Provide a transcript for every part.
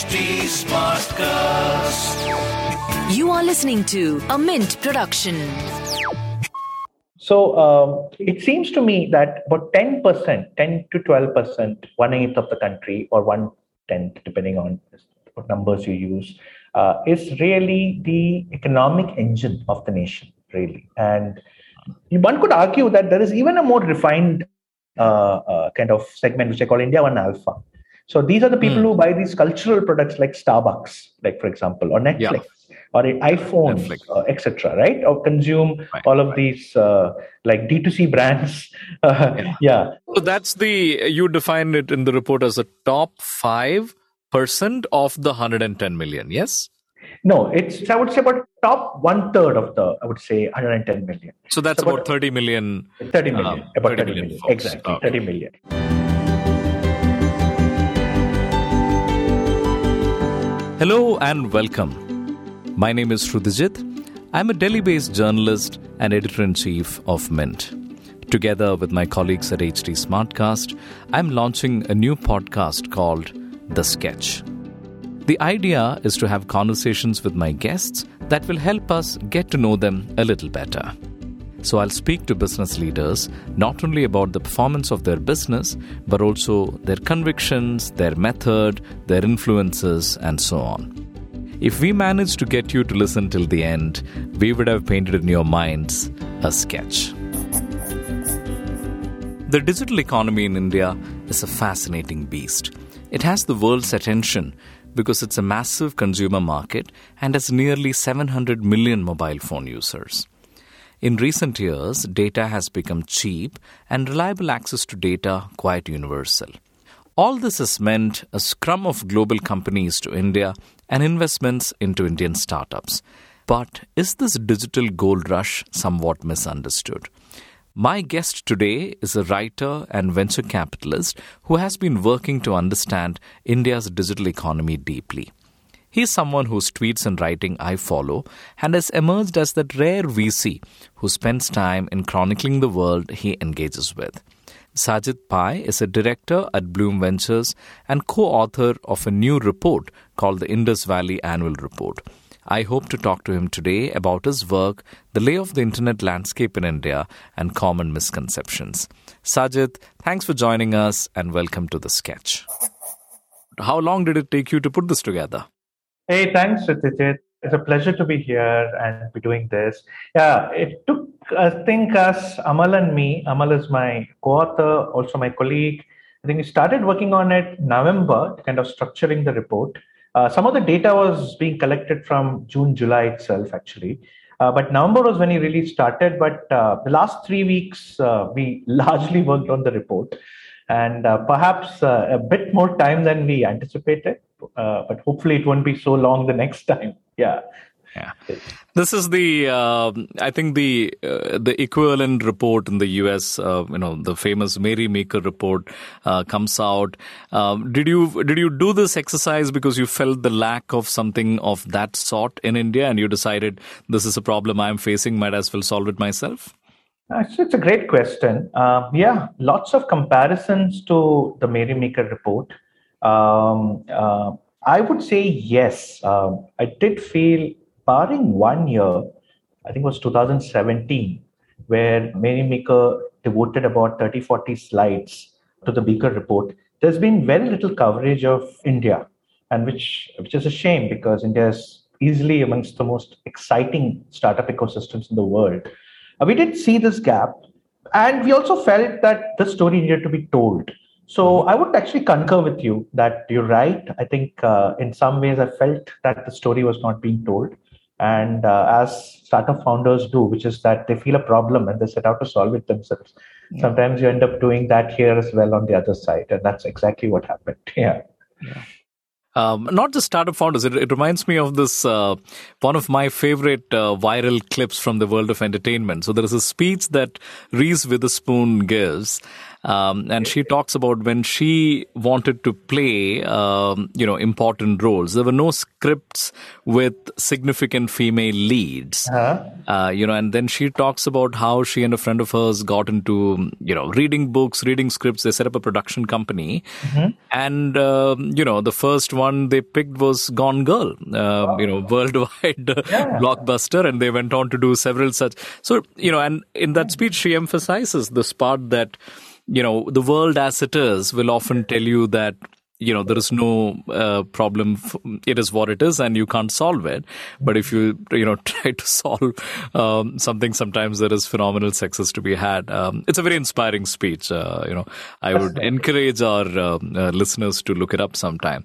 HT Smartcast. You are listening to a Mint production. So um, it seems to me that about 10%, 10 to 12%, one eighth of the country, or one tenth, depending on what numbers you use, uh, is really the economic engine of the nation, really. And one could argue that there is even a more refined uh, uh, kind of segment, which I call India One Alpha. So these are the people Mm. who buy these cultural products like Starbucks, like for example, or Netflix, or iPhones, Netflix. uh, etc. Right? Or consume Right, all of these uh, like D2C brands. Uh, Yeah. yeah. So that's the you define it in the report as the top five percent of the 110 million. Yes. No, it's I would say about top one third of the I would say 110 million. So that's So about about- 30 million. 30 million. Um, about 30 30 million million. folks. Exactly. Okay. 30 million. Hello and welcome. My name is Sruthijith. I'm a Delhi based journalist and editor in chief of Mint. Together with my colleagues at HT Smartcast, I'm launching a new podcast called The Sketch. The idea is to have conversations with my guests that will help us get to know them a little better. So I'll speak to business leaders not only about the performance of their business, but also their convictions, their method, their influences, and so on. If we manage to get you to listen till the end, we would have painted in your minds a sketch. The digital economy in India is a fascinating beast. It has the world's attention because it's a massive consumer market and has nearly 700 million mobile phone users. In recent years, data has become cheap and reliable access to data quite universal. All this has meant a scrum of global companies to India and investments into Indian startups. But is this digital gold rush somewhat misunderstood? My guest today is a writer and venture capitalist who has been working to understand India's digital economy deeply. He is someone whose tweets and writing I follow and has emerged as that rare VC who spends time in chronicling the world he engages with. Sajith Pai is a director at Blume Ventures and co author of a new report called the Indus Valley Annual Report. I hope to talk to him today about his work, the lay of the internet landscape in India, and common misconceptions. Sajith, thanks for joining us and welcome to the sketch. How long did it take you to put this together? Hey, thanks, Satyajit. It's a pleasure to be here and be doing this. Yeah, it took, I think, us, Amal and me. Amal is my co author, also my colleague. I think we started working on it November, kind of structuring the report. Uh, some of the data was being collected from June, July itself, actually. Uh, but November was when he really started. But uh, the last three weeks, uh, we largely worked on the report and uh, perhaps uh, a bit more time than we anticipated. Uh, but hopefully, it won't be so long the next time. Yeah. Yeah, this is the uh, I think the uh, the equivalent report in the U.S. Uh, you know the famous Mary Meeker report uh, comes out. Um, did you did you do this exercise because you felt the lack of something of that sort in India, and you decided this is a problem I'm facing, might as well solve it myself? Actually, it's a great question. Uh, yeah, lots of comparisons to the Mary Meeker report. Um, uh, I would say yes. Um, I did feel, barring one year, I think it was 2017, where Mary Meeker devoted about 30, 40 slides to the Beaker report. There's been very little coverage of India, and which which is a shame because India is easily amongst the most exciting startup ecosystems in the world. Uh, we did see this gap, and we also felt that the story needed to be told. So I would actually concur with you that you're right. I think uh, in some ways I felt that the story was not being told. And uh, as startup founders do, which is that they feel a problem and they set out to solve it themselves. Sometimes you end up doing that here as well on the other side. And that's exactly what happened. Yeah. Um, not just startup founders. It, it reminds me of this uh, one of my favorite uh, viral clips from the world of entertainment. So there is a speech that Reese Witherspoon gives, Um, and she talks about when she wanted to play, um, you know, important roles. There were no scripts with significant female leads. Uh-huh. Uh, you know, and then she talks about how she and a friend of hers got into, you know, reading books, reading scripts. They set up a production company, mm-hmm. and um, you know, the first one they picked was Gone Girl. Uh, wow. You know, worldwide yeah. blockbuster, and they went on to do several such. So you know, and in that speech, she emphasizes this part that you know the world as it is will often tell you that you know there is no uh, problem it is what it is and you can't solve it. But if you you know try to solve um, something sometimes there is phenomenal success to be had. Um, it's a very inspiring speech uh, you know. I would encourage our uh, uh, listeners to look it up sometime.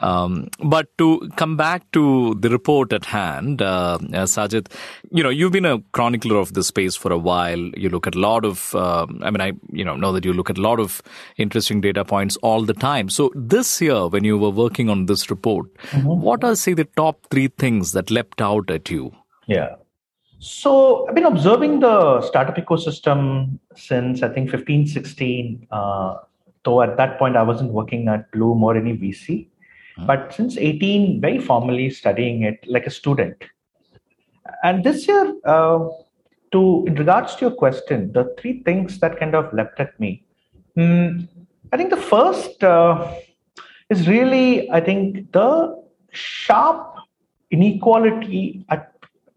Um, but to come back to the report at hand uh, uh, Sajith you know you've been a chronicler of this space for a while. You look at a lot of um, i mean i you know know that you look at a lot of interesting data points all the time. So this year, when you were working on this report, mm-hmm. what are, say, the top three things that leapt out at you? Yeah. So I've been observing the startup ecosystem since I think 15, 16. Uh, though at that point I wasn't working at Blume or any VC. Mm-hmm. But since 18, very formally studying it like a student. And this year, uh, to in regards to your question, the three things that kind of leapt at me. Mm, I think the first uh, is really, I think, the sharp inequality at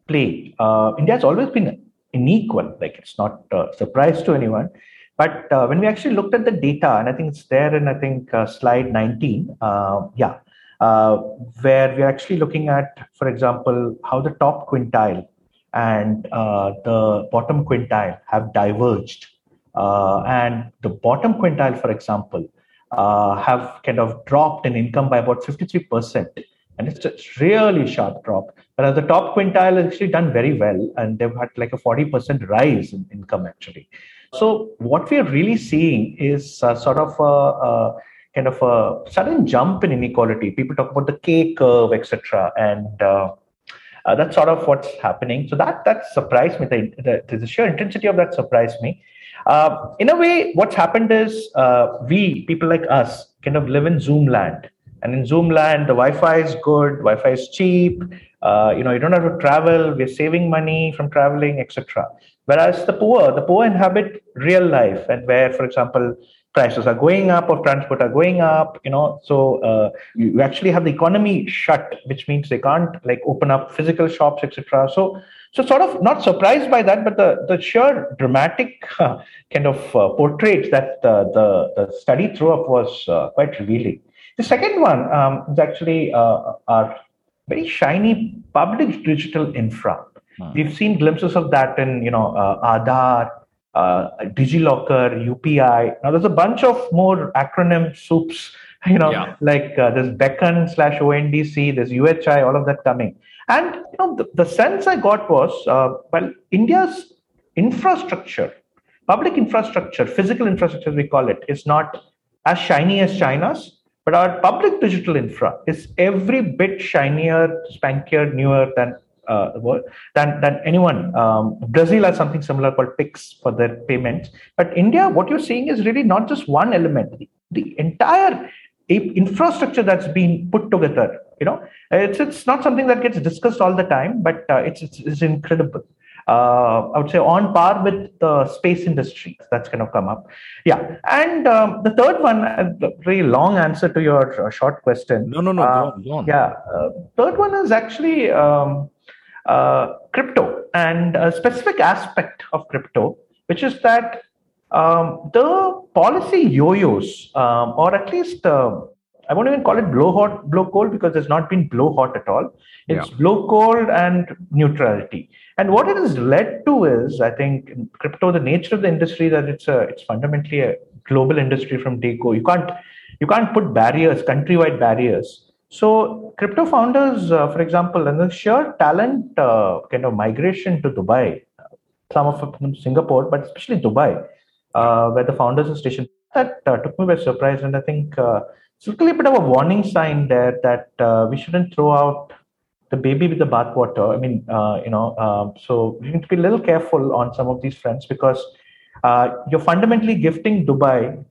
play. Uh, India has always been unequal, like it's not a surprise to anyone. But uh, when we actually looked at the data, and I think it's there in, I think, uh, slide 19, uh, yeah, uh, where we're actually looking at, for example, how the top quintile and uh, the bottom quintile have diverged. and the bottom quintile, for example, uh, have kind of dropped in income by about 53%. And it's a really sharp drop. But the top quintile has actually done very well, and they've had like a 40% rise in income actually. So what we are really seeing is sort of a, a, kind of a sudden jump in inequality. People talk about the K curve, etc., and uh, uh, that's sort of what's happening. So that that surprised me. The, the, the sheer intensity of that surprised me. Uh, in a way, what's happened is uh, we, people like us, kind of live in Zoom land. And in Zoom land, the Wi-Fi is good, Wi-Fi is cheap. Uh, you know, you don't have to travel. We're saving money from traveling, etc. Whereas the poor, the poor inhabit real life, and where, for example, prices are going up or transport are going up. You know, so uh, you actually have the economy shut, which means they can't like open up physical shops, etc. So so, sort of not surprised by that, but the, the sheer dramatic uh, kind of uh, portraits that uh, the, the study threw up was uh, quite revealing. The second one um, is actually uh, our very shiny public digital infra. Hmm. We've seen glimpses of that in, you know, uh, Aadhaar, DigiLocker, UPI. Now, there's a bunch of more acronym soups you know, yeah. like uh, there's Beckn slash ONDC, there's UHI, all of that coming. And you know, the, the sense I got was, uh, well, India's infrastructure, public infrastructure, physical infrastructure, we call it, is not as shiny as China's, but our public digital infra is every bit shinier, spankier, newer than uh, than than anyone. Um, Brazil has something similar called Pix for their payments, but India, what you're seeing is really not just one element. The entire infrastructure that's been put together you know it's it's not something that gets discussed all the time but uh, it's, it's, it's incredible uh, I would say on par with the space industry that's going to come up. Yeah, and um, the third one, a very long answer to your uh, short question. No, no, no. Uh, go on, go on. Yeah, uh, third one is actually um, uh, crypto and a specific aspect of crypto, which is that um, the policy yo-yos, um, or at least uh, I won't even call it blow hot, blow cold because there's not been blow hot at all. It's yeah. blow cold and neutrality. And what it has led to is, I think, crypto, the nature of the industry that it's a, it's fundamentally a global industry from day go. You can't, you can't put barriers, countrywide barriers. So crypto founders, uh, for example, and the sheer talent uh, kind of migration to Dubai, some of Singapore, but especially Dubai, uh, where the founders are stationed. That uh, took me by surprise, and I think uh, it's a bit of a warning sign there that uh, we shouldn't throw out the baby with the bathwater. I mean, uh, you know, um, so we need to be a little careful on some of these fronts because uh, you're fundamentally gifting Dubai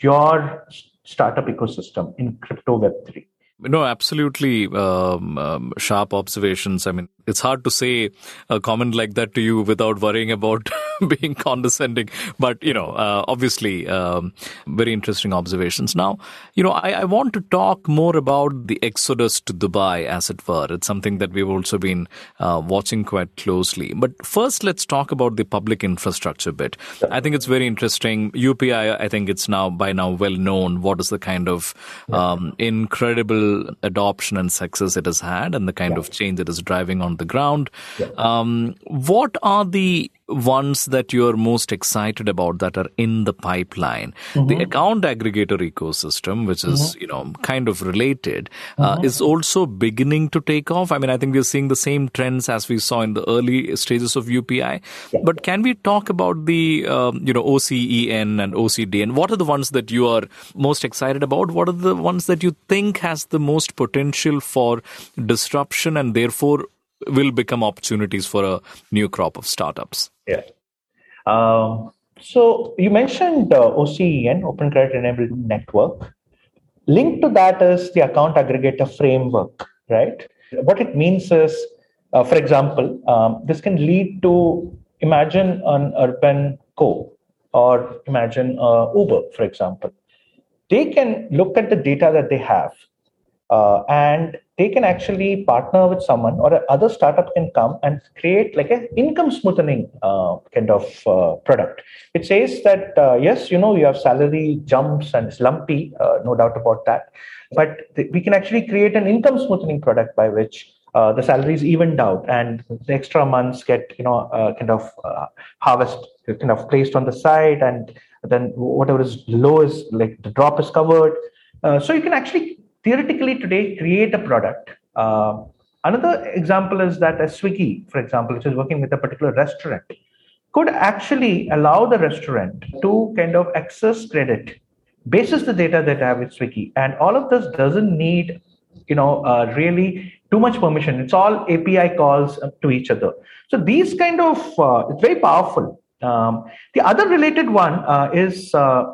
your startup ecosystem in crypto Web3. No, absolutely um, um, sharp observations. I mean, it's hard to say a comment like that to you without worrying about being condescending. But, you know, uh, obviously, um, very interesting observations. Now, you know, I, I, want to talk more about the exodus to Dubai, as it were. It's something that we've also been uh, watching quite closely. But first, let's talk about the public infrastructure bit. I think it's very interesting. UPI, I think it's now by now well known what is the kind of um, incredible adoption and success it has had and the kind yeah. of change it is driving on the ground. Yeah. Um, what are the ones that you're most excited about that are in the pipeline. Mm-hmm. The account aggregator ecosystem, which is, mm-hmm. you know, kind of related, uh, mm-hmm. is also beginning to take off. I mean, I think we're seeing the same trends as we saw in the early stages of UPI. But can we talk about the, um, you know, OCEN and OCDN? What are the ones that you are most excited about? What are the ones that you think has the most potential for disruption and therefore will become opportunities for a new crop of startups? Yeah. Um, so you mentioned uh, OCEN, Open Credit Enabled Network. Linked to that is the account aggregator framework, right? What it means is, uh, for example, um, this can lead to imagine an urban co or imagine uh, Uber, for example. They can look at the data that they have uh, and they can actually partner with someone or other startup can come and create like an income smoothing uh, kind of uh, product. It says that uh, yes you know you have salary jumps and it's lumpy uh, no doubt about that. But th- we can actually create an income smoothing product by which uh, the salary is evened out and the extra months get you know kind of harvest kind of placed on the side and then whatever is low is like the drop is covered. So you can actually theoretically today create a product. Uh, another example is that a Swiggy, for example, which is working with a particular restaurant, could actually allow the restaurant to kind of access credit basis the data that I have with Swiggy. And all of this doesn't need, you know, uh, really too much permission. It's all API calls to each other. So these kind of, uh, it's very powerful. Um, the other related one uh, is uh,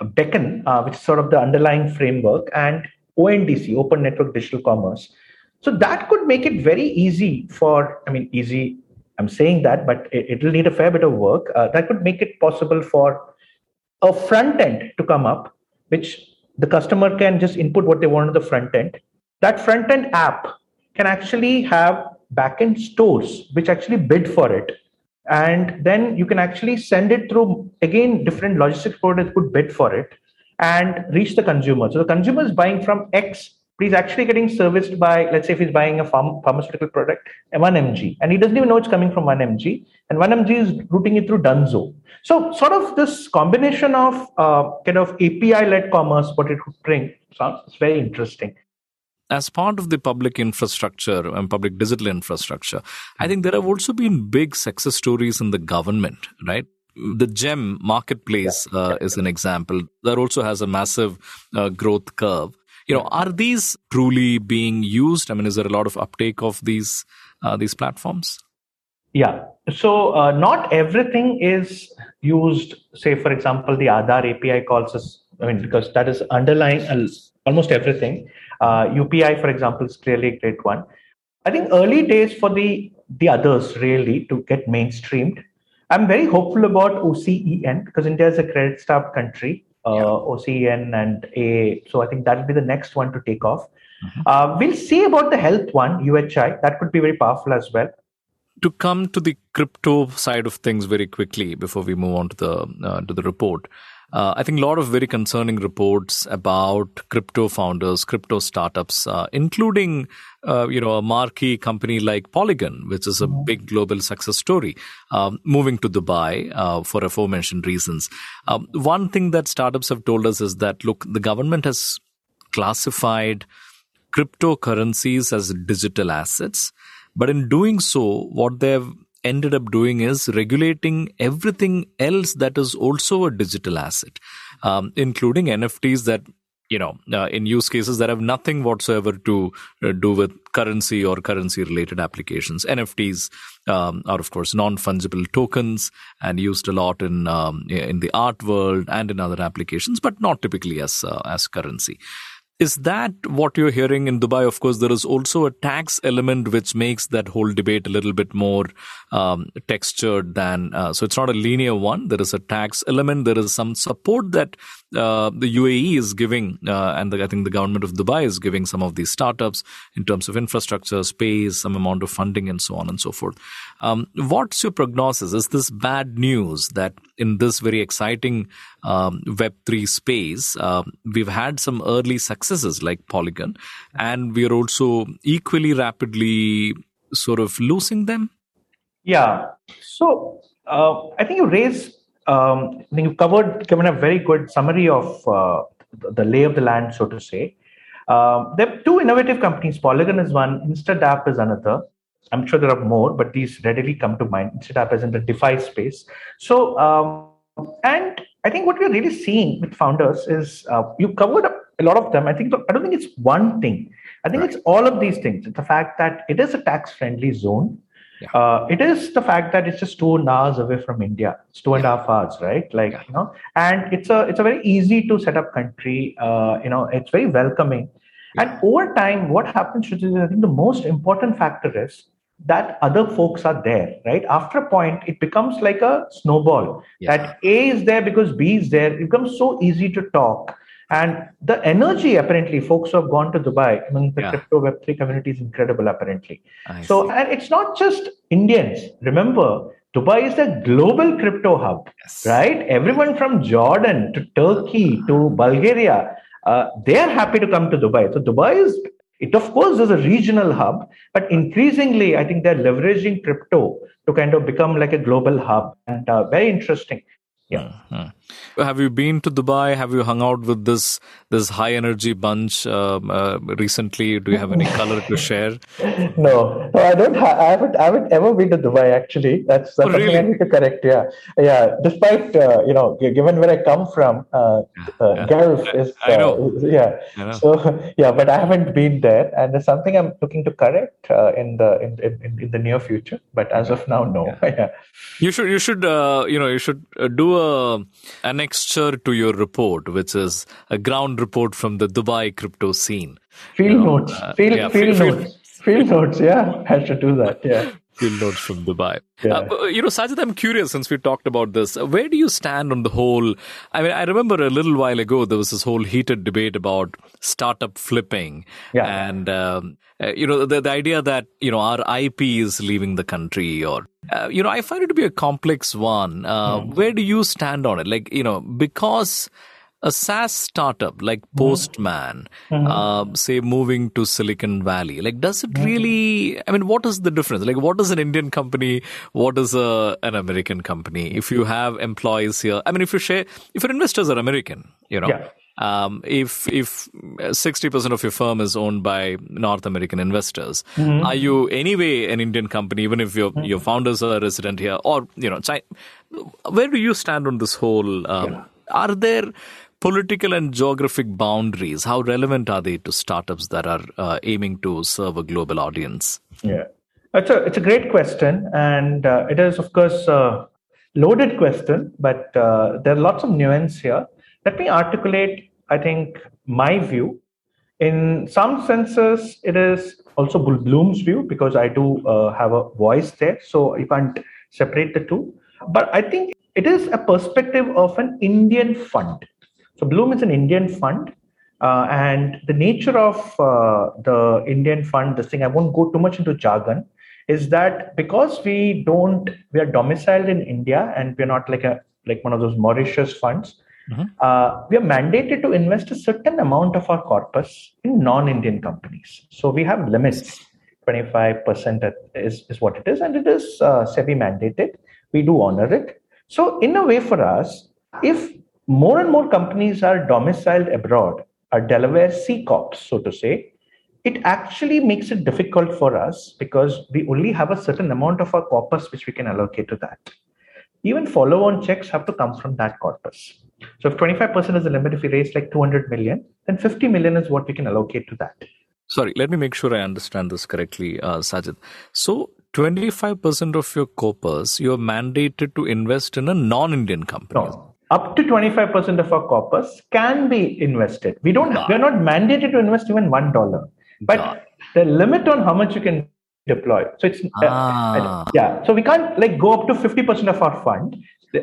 Beckn, uh, which is sort of the underlying framework. And ONDC, Open Network Digital Commerce. So that could make it very easy for, I mean, easy, I'm saying that, but it, will need a fair bit of work. Uh, that could make it possible for a front end to come up, which the customer can just input what they want on the front end. That front end app can actually have backend stores which actually bid for it. And then you can actually send it through, again, different logistics providers could bid for it and reach the consumer. So the consumer is buying from X, but he's actually getting serviced by, let's say, if he's buying a pharm- pharmaceutical product, 1mg, and he doesn't even know it's coming from 1mg, and 1mg is routing it through Dunzo. So sort of this combination of uh, kind of API-led commerce, what it would bring, sounds very interesting as part of the public infrastructure and public digital infrastructure, I think there have also been big success stories in the government, right? The GeM marketplace yeah, uh, yeah, is an example. That also has a massive uh, growth curve. You know are these truly being used? I mean is there a lot of uptake of these uh, these platforms? Yeah. So uh, not everything is used. Say for example the aadhaar api calls is i mean because that is underlying almost everything. Upi uh, for example is clearly a great one. I think early days for the the others really to get mainstreamed I'm very hopeful about OCEN because India is a credit starved country. Uh, yeah. OCEN and A. So I think that will be the next one to take off. Mm-hmm. Uh, we'll see about the health one, UHI. That could be very powerful as well. To come to the crypto side of things very quickly before we move on to the uh, to the report, uh, I think a lot of very concerning reports about crypto founders, crypto startups, uh, including uh, you know a marquee company like Polygon, which is a mm-hmm. big global success story, um, moving to Dubai uh, for aforementioned reasons. Um, one thing that startups have told us is that look, the government has classified cryptocurrencies as digital assets, but in doing so, what they've ended up doing is regulating everything else that is also a digital asset, um, including NFTs that you know, uh, in use cases that have nothing whatsoever to uh, do with currency or currency related applications. NFTs um, are, of course, non fungible tokens and used a lot in um, in the art world and in other applications, but not typically as uh, as currency. Is that what you're hearing in Dubai? Of course, there is also a tax element which makes that whole debate a little bit more um, textured than. Uh, so it's not a linear one. There is a tax element. There is some support that uh, the UAE is giving, uh, and the, I think the government of Dubai is giving some of these startups in terms of infrastructure, space, some amount of funding, and so on and so forth. Um, what's your prognosis? Is this bad news that in this very exciting um, Web3 space, uh, we've had some early successes like Polygon, and we are also equally rapidly sort of losing them? Yeah. So uh, I think you raised, um, I think you've covered, given a very good summary of uh, the lay of the land, so to say. Um, there are two innovative companies. Polygon is one, InstaDApp is another. I'm sure there are more, but these readily come to mind. InstaDApp is in the DeFi space. So, um, and I think what we're really seeing with founders is uh, you covered a lot of them. I think I don't think it's one thing. I think right. it's all of these things. It's the fact that it is a tax-friendly zone. Yeah. Uh, it is the fact that it's just two hours away from India. It's two and a half hours, right? Like yeah. you know, and it's a it's a very easy to set up country. Uh, you know, it's very welcoming. And over time, what happens is I think the most important factor is that other folks are there, right? After a point, it becomes like a snowball. That A is there because B is there. It becomes so easy to talk. And the energy, apparently, folks who have gone to Dubai among the yeah. crypto Web3 community is incredible, apparently. I so, see. and it's not just Indians. Remember, Dubai is a global crypto hub, yes. right? Everyone from Jordan to Turkey to Bulgaria, uh, they are happy to come to Dubai. So, Dubai is it, of course, is a regional hub, but increasingly, I think they're leveraging crypto to kind of become like a global hub and uh, very interesting. Yeah. Mm-hmm. Have you been to Dubai? Have you hung out with this this high energy bunch um, uh, recently? Do you have any color to share? No, no, I don't. Ha- I haven't. I haven't ever been to Dubai. Actually, that's, that's oh, something really? I need to correct. Yeah, yeah. Despite uh, you know, given where I come from, uh, uh yeah. Gulf is. I know. Uh, yeah. I know. So yeah, but I haven't been there, and it's something I'm looking to correct uh, in the in, in, in the near future. But as of now, no. Yeah. yeah. You should you should you know you should do a annexure to your report, which is a ground report from the Dubai crypto scene. Field you know, notes. Uh, field, yeah, field, field, notes. Field notes. Yeah, I should do that. Yeah. Field notes from Dubai. Yeah. Uh, you know, Sajith, I'm curious since we talked about this. Where do you stand on the whole? I mean, I remember a little while ago there was this whole heated debate about startup flipping, yeah. and um, uh, you know the, the idea that you know our IP is leaving the country, or uh, you know, I find it to be a complex one. Uh, mm. Where do you stand on it? Like, you know, because a SaaS startup like mm-hmm. Postman, mm-hmm. uh, say moving to Silicon Valley, like does it mm-hmm. really? I mean, what is the difference? Like, what is an Indian company? What is a, an American company? If you have employees here, I mean, if you share, if your investors are American, you know. Yeah. Um, if if sixty percent of your firm is owned by North American investors, mm-hmm. are you anyway an Indian company, even if your mm-hmm. your founders are resident here, or you know, China, where do you stand on this whole? Um, yeah. Are there political and geographic boundaries, how relevant are they to startups that are uh, aiming to serve a global audience? Yeah, it's a it's a great question, and uh, it is of course a loaded question, but uh, there are lots of nuance here. Let me articulate. I think my view. In some senses, it is also Blume's view because I do uh, have a voice there, so you can't separate the two. But I think it is a perspective of an Indian fund so Blume is an Indian fund. Uh, and the nature of uh, the Indian fund, this thing, I won't go too much into jargon, is that because we don't, we are domiciled in India and we're not like a like one of those Mauritius funds, mm-hmm. uh, we are mandated to invest a certain amount of our corpus in non-Indian companies. So we have limits. 25% is, is what it is, and it is uh, SEBI mandated. We do honor it. So, in a way, for us, if more and more companies are domiciled abroad, are Delaware C Corps, so to say, it actually makes it difficult for us because we only have a certain amount of our corpus which we can allocate to that. even follow-on checks have to come from that corpus. So if 25% is the limit, if we raise like 200 million, then 50 million is what we can allocate to that. Sorry, let me make sure I understand this correctly, uh, Sajith. So 25% of your corpus, you're mandated to invest in a non-Indian company. No, up to 25% of our corpus can be invested. We don't, we're not mandated to invest even $1. But the limit on how much you can deploy. So it's uh, ah. uh, yeah. So we can't like go up to 50% of our fund.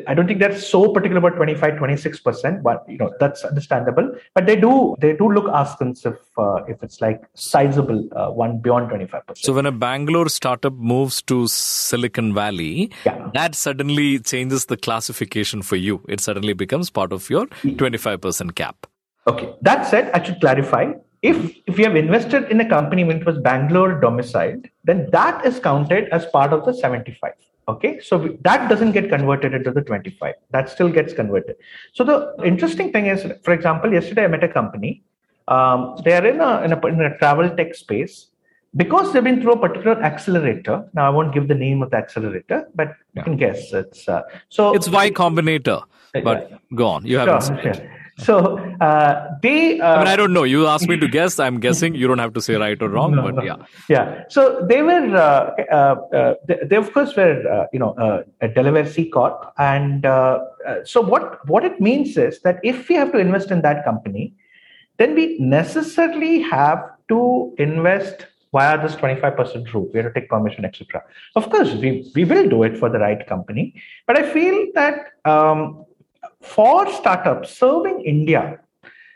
I don't think that's so particular about 25, 26 percent, but you know that's understandable. But they do they do look askance if uh, if it's like sizable uh, one beyond 25 percent. So when a Bangalore startup moves to Silicon Valley, yeah. that suddenly changes the classification for you. It suddenly becomes part of your 25 percent cap. Okay. That said, I should clarify if if you have invested in a company when it was Bangalore domiciled, then that is counted as part of the 75. Okay, so that doesn't get converted into the 25. That still gets converted. So the interesting thing is, for example, yesterday I met a company. Um, they are in a, in a in a travel tech space because they've been through a particular accelerator. Now I won't give the name of the accelerator, but yeah. you can guess. It's uh, so it's Y Combinator. But yeah. go on, you haven't. Sure, sure. So uh, they. Uh, I mean, I don't know. You asked me to guess. I'm guessing. You don't have to say right or wrong, no, but no. yeah. Yeah. So they were. Uh, uh, uh they, they, of course were. Uh, you know, a Delaware C corp, and so what? What it means is that if we have to invest in that company, then we necessarily have to invest via this 25% route. We have to take permission, etc. Of course, we, we will do it for the right company. But I feel that um, for startups serving India,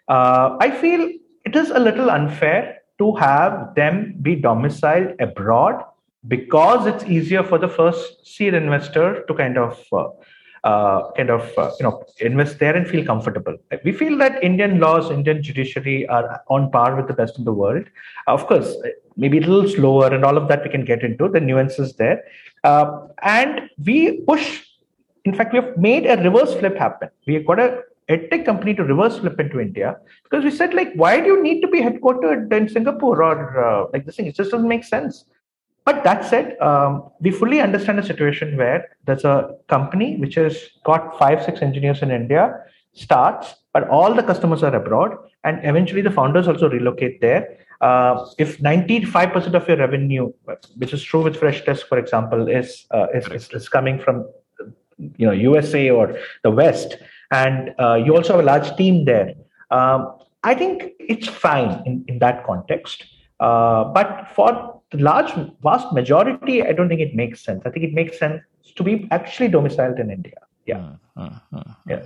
uh, I feel it is a little unfair to have them be domiciled abroad because it's easier for the first seed investor to kind of uh, uh, kind of uh, you know invest there and feel comfortable. We feel that Indian laws, Indian judiciary are on par with the best in the world. Of course, maybe a little slower, and all of that we can get into the nuances there. Uh, and we push in fact, we have made a reverse flip happen. We have got a edtech company to reverse flip into India because we said like, why do you need to be headquartered in Singapore or uh, like this thing? It just doesn't make sense. But that said, um, we fully understand a situation where there's a company which has got five, six engineers in India, starts, but all the customers are abroad, and eventually the founders also relocate there. Uh, if 95% of your revenue, which is true with Freshdesk, for example, is, uh, is, is, is coming from you know USA or the West, and uh, you also have a large team there. Um, I think it's fine in, in that context. Uh, but for the large, vast majority, I don't think it makes sense. I think it makes sense to be actually domiciled in India. Yeah. Uh, uh, uh. yeah.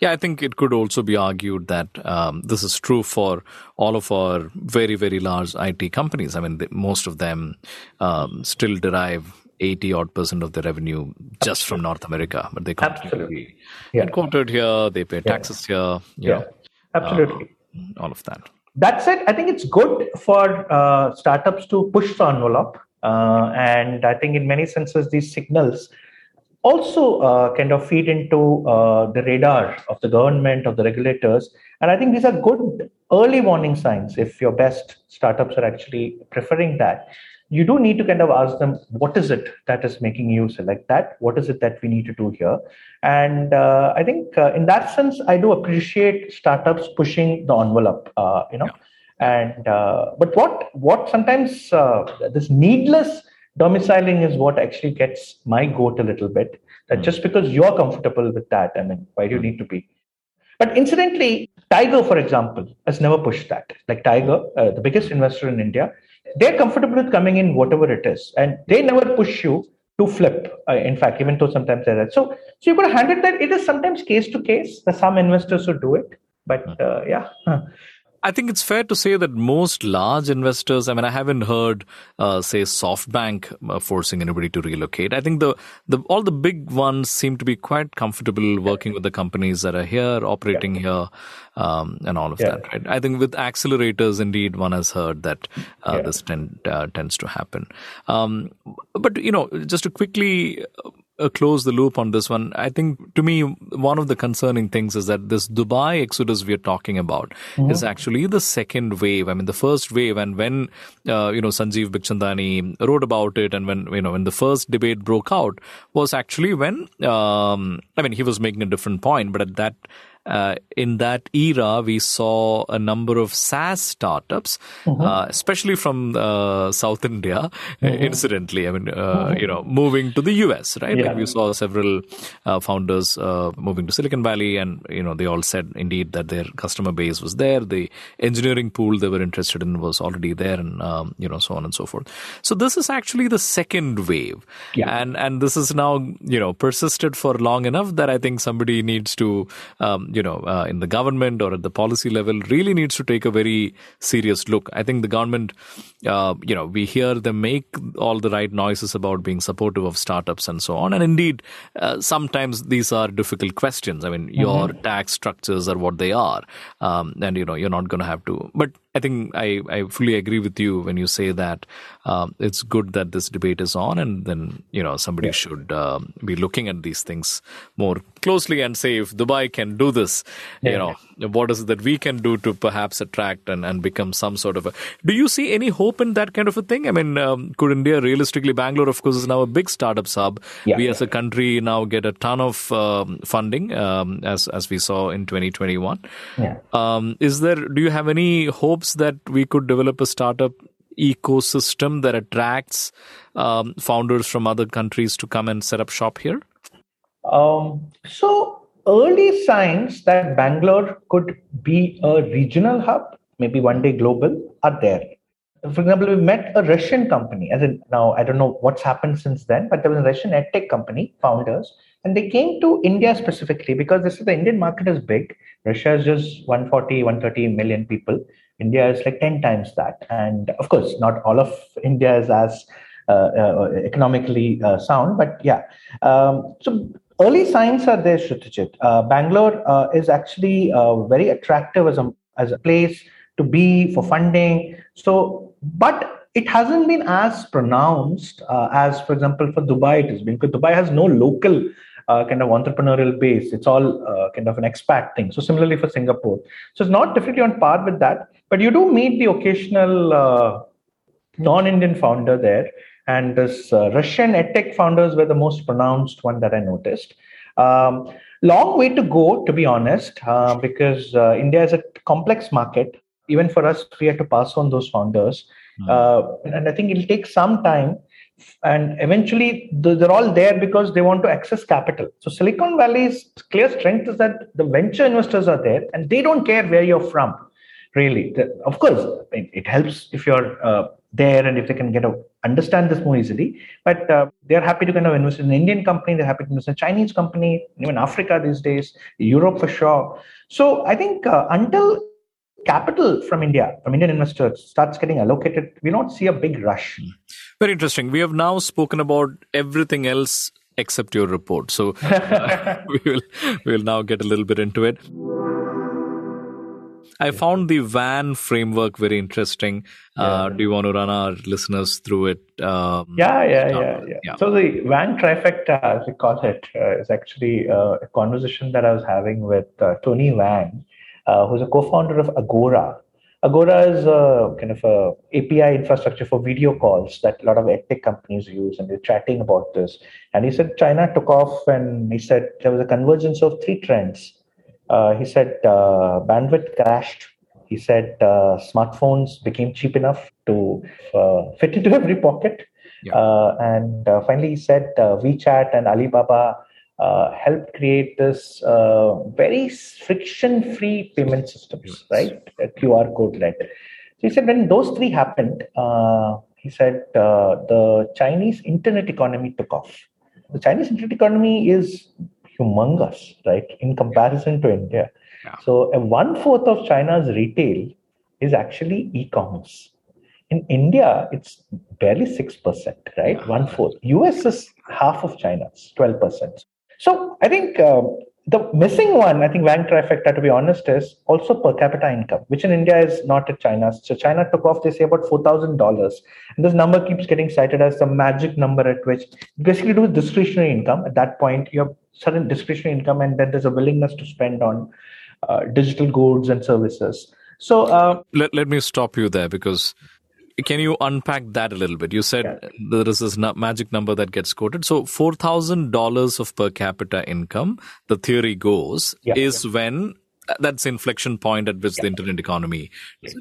Yeah, I think it could also be argued that um, this is true for all of our very, very large IT companies. I mean, the, most of them um, still derive 80 odd percent of the revenue just from North America, but they absolutely yeah. headquartered here, they pay taxes yeah. here. yeah, know, absolutely. Uh, all of that. That said, I think it's good for uh, startups to push the envelope. Uh, and I think in many senses, these signals also uh, kind of feed into uh, the radar of the government, of the regulators. And I think these are good early warning signs if your best startups are actually preferring that you do need to kind of ask them what is it that is making you select that what is it that we need to do here and uh, i think uh, in that sense i do appreciate startups pushing the envelope uh, you know yeah. and uh, but what what sometimes uh, this needless domiciling is what actually gets my goat a little bit that mm. just because you're comfortable with that i mean why do you hmm. need to be but incidentally tiger for example has never pushed that like tiger uh, the biggest investor in india they're comfortable with coming in whatever it is and they never push you to flip uh, in fact even though sometimes they're that so so you've got to handle that. It is sometimes case to case. Some investors who do it but hmm. uh, yeah I think it's fair to say that most large investors, I mean, I haven't heard, uh, say, SoftBank uh, forcing anybody to relocate. I think the, the all the big ones seem to be quite comfortable working with the companies that are here, operating yeah. here, um, and all of yeah. that. Right? I think with accelerators, indeed, one has heard that uh, yeah. this tend, uh, tends to happen. Um, but you know, just to quickly uh, close the loop on this one, I think to me, one of the concerning things is that this Dubai exodus we are talking about mm-hmm. is actually the second wave. I mean, the first wave, and when, uh, you know, Sanjeev Bikhchandani wrote about it, and when, you know, when the first debate broke out, was actually when, um, I mean, he was making a different point, but at that uh, in that era, we saw a number of SaaS startups, mm-hmm. uh, especially from uh, South India, mm-hmm. incidentally. I mean, uh, mm-hmm. you know, moving to the US, right? Yeah. Like we saw several uh, founders uh, moving to Silicon Valley, and you know, they all said indeed that their customer base was there, the engineering pool they were interested in was already there, and um, you know, so on and so forth. So this is actually the second wave, yeah. and and this is now you know persisted for long enough that I think somebody needs to. Um, you know, uh, in the government or at the policy level really needs to take a very serious look. I think the government, uh, you know, we hear them make all the right noises about being supportive of startups and so on. And indeed, uh, sometimes these are difficult questions. I mean, mm-hmm. your tax structures are what they are. Um, and, you know, you're not going to have to. But I think I, I fully agree with you when you say that um, it's good that this debate is on, and then you know somebody yeah. should um, be looking at these things more closely and say if Dubai can do this, yeah. you know what is it that we can do to perhaps attract and, and become some sort of a. Do you see any hope in that kind of a thing? I mean, um, could India realistically, Bangalore, of course, is now a big startup hub. Yeah. We as a country now get a ton of um, funding, um, as as we saw in 2021. Yeah. Um, is there? Do you have any hope? Hopes that we could develop a startup ecosystem that attracts um, founders from other countries to come and set up shop here? Um, so, early signs that Bangalore could be a regional hub, maybe one day global, are there. For example, we met a Russian company. As in, now I don't know what's happened since then, but there was a Russian edtech company founders, and they came to India specifically because this is the Indian market is big. Russia is just 140, 130 million people. India is like 10 times that. And of course, not all of India is as uh, uh, economically uh, sound, but yeah. Um, so early signs are there, Sruthijith. Uh, Bangalore uh, is actually uh, very attractive as a, as a place to be for funding. So, but it hasn't been as pronounced as, for example, for Dubai it has been, because Dubai has no local uh, kind of entrepreneurial base. It's all uh, kind of an expat thing. So similarly for Singapore, so it's not definitely on par with that. But you do meet the occasional uh, non-Indian founder there, and this uh, Russian edtech founders were the most pronounced one that I noticed. Um, long way to go, to be honest, uh, because uh, India is a complex market. Even for us, we have to pass on those founders, mm. and I think it'll take some time and eventually they're all there because they want to access capital so silicon valley's clear strength is that the venture investors are there and they don't care where you're from really of course it, helps if you're uh, there and if they can get a understand this more easily but uh, they're happy to kind of invest in an indian company they're happy to invest in a chinese company even africa these days europe for sure so i think uh, until capital from india from indian investors starts getting allocated we don't see a big rush hmm. Very interesting. We have now spoken about everything else except your report. So uh, we will we will now get a little bit into it. I found the WAN framework very interesting. Uh. Uh, do you want to run our listeners through it? Um, yeah, yeah, yeah, yeah, So the WAN trifecta, as we call it, uh, is actually uh, a conversation that I was having with uh, Tony Wang, who's a co-founder of Agora, Agora is a kind of a API infrastructure for video calls that a lot of edtech companies use, and they're chatting about this. And he said China took off, and he said there was a convergence of three trends. Uh, he said uh, bandwidth crashed. He said uh, smartphones became cheap enough to uh, fit into every pocket. Yeah. Uh, and uh, finally, he said WeChat and Alibaba uh, help create this uh, very friction-free payment systems, right? A QR code led. So he said when those three happened, uh, he said uh, the Chinese internet economy took off. The Chinese internet economy is humongous, right, in comparison to India. Yeah. So one fourth of China's retail is actually e-commerce. In India, it's barely six percent, right? Yeah. One fourth. US is half of China's, twelve percent. So I think uh, the missing one, I think, Wang trifecta, to be honest, is also per capita income, which in India is not at China. So China took off, they say, about $4,000. And this number keeps getting cited as the magic number at which basically do with discretionary income. At that point, you have certain discretionary income, and then there's a willingness to spend on uh, digital goods and services. So uh, let, let me stop you there because can you unpack that a little bit? You said yeah. there is this magic number that gets quoted. So four thousand dollars of per capita income, the theory goes, yeah. is yeah. when that's inflection point at which the internet economy.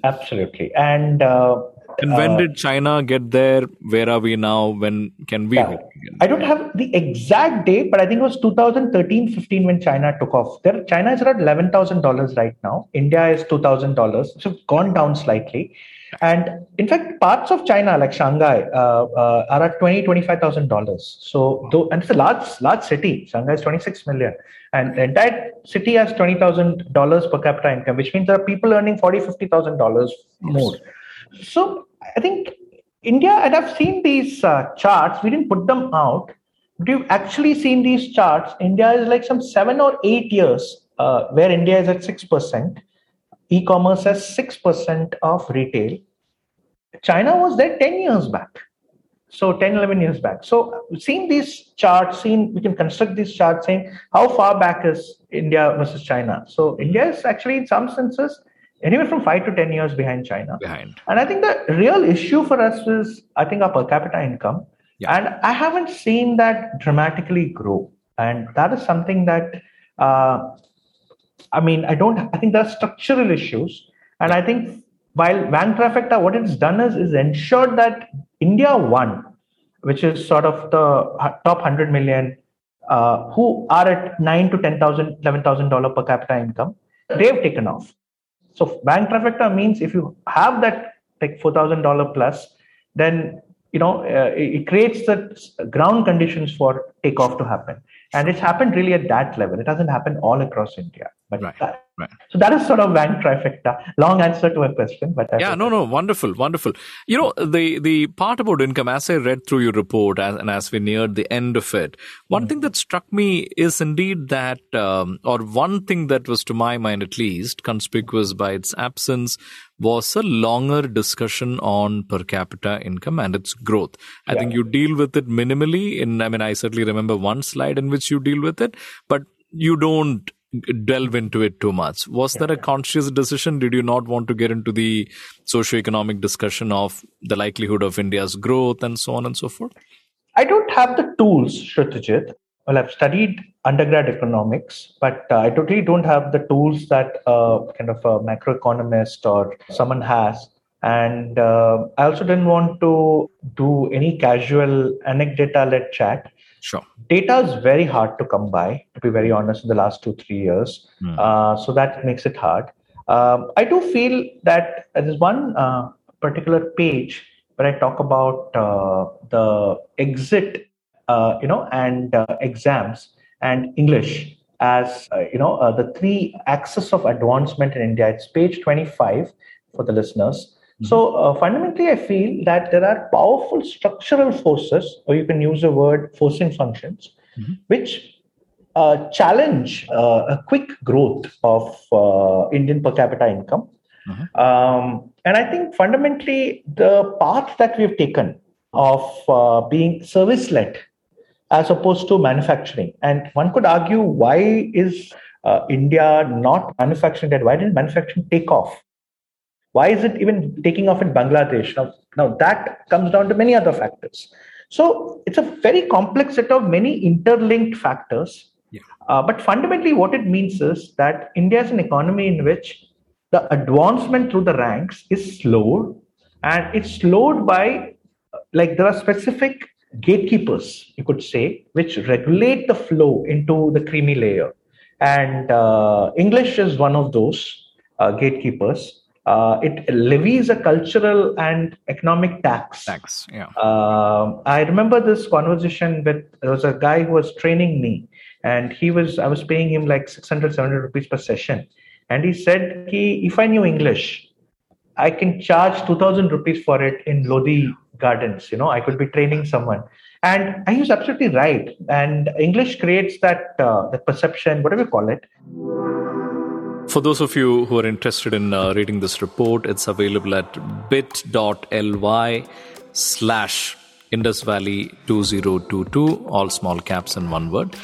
Absolutely, and. Uh, and when uh, did China get there? Where are we now? When can we? Yeah. I don't have the exact date, but I think it was 2013 15 when China took off. There, China is around $11,000 right now. India is $2,000. So gone down slightly. And in fact, parts of China, like Shanghai, uh, uh, are at twenty, twenty-five thousand dollars. So, though, and it's a large, large city. Shanghai is twenty-six million, and the entire city has twenty thousand dollars per capita income, which means there are people earning forty, fifty thousand dollars more. So, I think India, and I've seen these uh, charts. We didn't put them out, but you've actually seen these charts. India is like some seven or eight years uh, where India is at six percent e-commerce has 6% of retail china was there 10 years back so 10 11 years back so seeing these charts seeing we can construct these charts saying how far back is india versus china so india is actually in some senses anywhere from 5 to 10 years behind china behind and i think the real issue for us is i think our per capita income yeah. and i haven't seen that dramatically grow and that is something that uh, I mean, I don't. I think there are structural issues, and I think while Wang Trifecta, what it's done is is ensured that India won, which is sort of the top hundred million uh, who are at nine to ten thousand, eleven thousand dollar per capita income. They've taken off. So Wang Trifecta means if you have that like four thousand dollar plus, then you know uh, it, it creates the ground conditions for takeoff to happen. And it's happened really at that level. It hasn't happened all across india. But right, that, right. so that is sort of Wang trifecta long answer to a question but yeah no no wonderful wonderful you know the the part about income as i read through your report as, and as we neared the end of it one mm thing that struck me is indeed that um, or one thing that was to my mind at least conspicuous by its absence was a longer discussion on per capita income and its growth. I yeah. think you deal with it minimally. In I mean, I certainly remember one slide in which you deal with it, but you don't delve into it too much. Was yeah. that a conscious decision? Did you not want to get into the socio-economic discussion of the likelihood of India's growth and so on and so forth? I don't have the tools, Sruthijith. Well, I've studied undergrad economics, but uh, I totally don't have the tools that uh, kind of a macroeconomist or someone has. And uh, I also didn't want to do any casual anecdotal led chat. Sure. Data is very hard to come by, to be very honest, in the last two, three years. Mm. so that makes it hard. Um, I do feel that there's one uh, particular page where I talk about uh, the exit, you know, and exams and English as uh, you know uh, the three axes of advancement in India. It's page 25 for the listeners. So uh, fundamentally, I feel that there are powerful structural forces, or you can use the word forcing functions, mm-hmm. which uh, challenge uh, a quick growth of uh, Indian per capita income. Mm-hmm. Um, and I think fundamentally the path that we've taken of being service led as opposed to manufacturing. And one could argue why is uh, India not manufacturing that? Why didn't manufacturing take off? Why is it even taking off in Bangladesh? Now, now that comes down to many other factors. So it's a very complex set of many interlinked factors. Yeah. Uh, but fundamentally, what it means is that India is an economy in which the advancement through the ranks is slowed, and it's slowed by like there are specific gatekeepers, you could say, which regulate the flow into the creamy layer. And uh, English is one of those uh, gatekeepers. Uh, it levies a cultural and economic tax. Tax, yeah. Um, I remember this conversation with there was a guy who was training me, and he was I was paying him like 600, 700 rupees per session, and he said he if I knew English, I can charge 2,000 rupees for it in Lodi gardens you know i could be training someone And he was absolutely right. And English creates that uh, that perception, whatever you call it. For those of you who are interested in uh, reading this report, it's available at bit.ly slash Indus Valley 2022, all small caps in one word.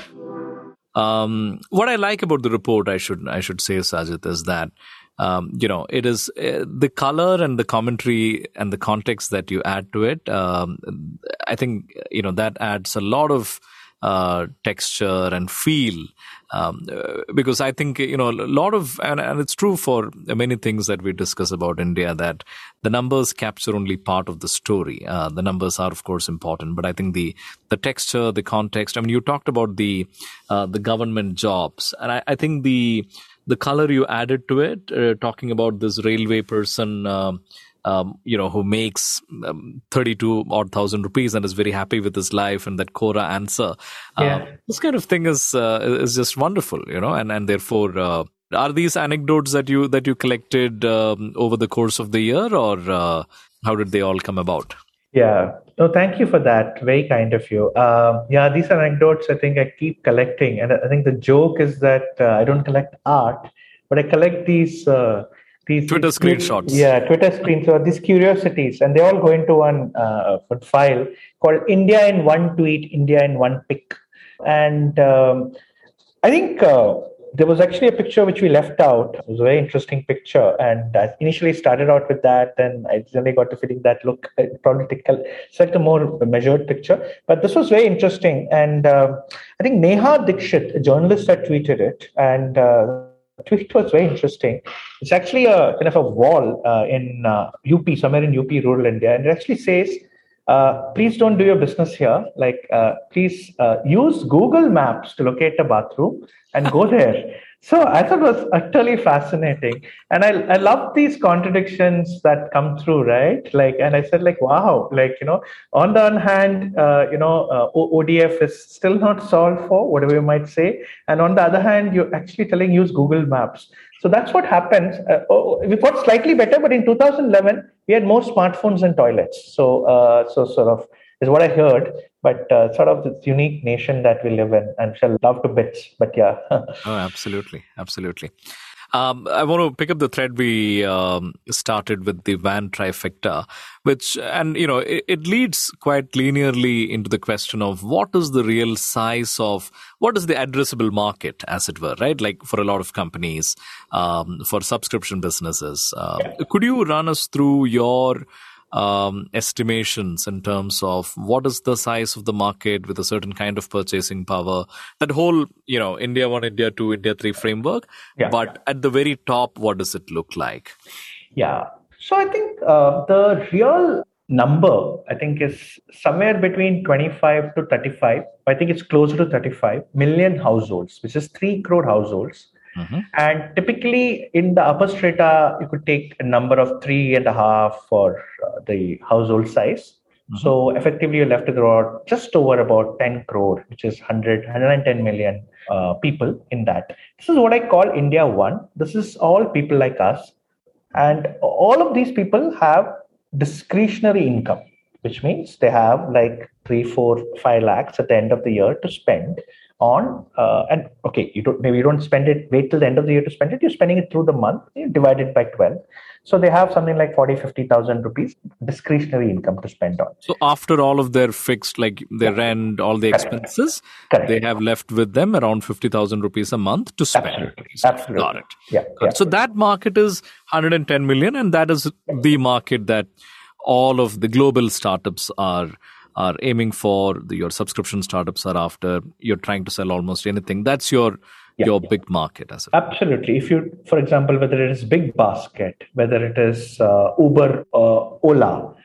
Um, what I like about the report, I should I should say, Sajith, is that um, you know it is uh, the color and the commentary and the context that you add to it. Um, I think you know that adds a lot of uh, texture and feel um, because I think you know a lot of and, and it's true for many things that we discuss about India that the numbers capture only part of the story. Uh, the numbers are of course important, but I think the the texture, the context. I mean, you talked about the uh, the government jobs, and I, I, think the the color you added to it, uh, talking about this railway person. Um, you know, who makes um, 32 odd thousand rupees and is very happy with his life and that Quora answer. Uh, yeah. this kind of thing is, uh, is just wonderful, you know, and, and therefore, uh, are these anecdotes that you, that you collected um, over the course of the year or uh, how did they all come about? Yeah. No, thank you for that. Very kind of you. Um, yeah, these anecdotes I think I keep collecting. And I think the joke is that uh, I don't collect art, but I collect these uh, these Twitter these, screenshots. Yeah, Twitter screenshots, these curiosities, and they all go into one uh, file called India in one tweet, India in one pic. And um, I think uh, there was actually a picture which we left out. It was a very interesting picture. And I initially started out with that. And I generally got the feeling that look, probably take select a more measured picture. But this was very interesting. And uh, I think Neha Dixit, a journalist, had tweeted it. And tweet was very interesting. It's actually a kind of a wall uh, in uh, UP, somewhere in UP, rural India, and it actually says, uh, "Please don't do your business here. Like, uh, please uh, use Google Maps to locate a bathroom and go there." So I thought it was utterly fascinating. And I, I love these contradictions that come through, right? Like, and I said like, wow, like, you know, on the one hand, uh, you know, uh, ODF is still not solved for whatever you might say. And on the other hand, you're actually telling use Google Maps. So that's what happens. Uh, oh, we got slightly better, but in 2011, we had more smartphones and toilets. So, uh, so sort of is what I heard. But uh, sort of this unique nation that we live in, and shall love to bits. But yeah. oh, absolutely, absolutely. Um, I want to pick up the thread we um, started with the Wang trifecta, which, and you know, it, it, leads quite linearly into the question of what is the real size of what is the addressable market, as it were, right? Like for a lot of companies, um, for subscription businesses. Uh, could you run us through your um, estimations in terms of what is the size of the market with a certain kind of purchasing power. That whole, you know, India 1, India 2, India 3 framework. Yeah, but yeah. at the very top, what does it look like? Yeah. So I think uh, the real number, I think, is somewhere between 25 to 35. I think it's closer to 35 million households, which is 3 crore households Mm-hmm. And typically in the upper strata, you could take a number of three and a half for uh, the household size. Mm-hmm. So effectively, you're left with about just over about 10 crore, which is 100, 110 million uh, people in that. This is what I call India One. This is all people like us. And all of these people have discretionary income, which means they have like three, four, five lakhs at the end of the year to spend on uh, and okay you don't maybe you don't spend it wait till the end of the year to spend it you're spending it through the month you divide it by 12 so they have something like 40 50000 rupees discretionary income to spend on so after all of their fixed like their yeah. rent all the Correct. expenses Correct. they have left with them around 50000 rupees a month to spend absolutely, absolutely. got it yeah, yeah. so that market is 110 million and that is the market that all of the global startups are are aiming for, the, your subscription startups are after, you're trying to sell almost anything. That's your yeah, your yeah. big market as well. Absolutely. If you, for example, whether it is Big Basket, whether it is uh, Uber, uh, Ola,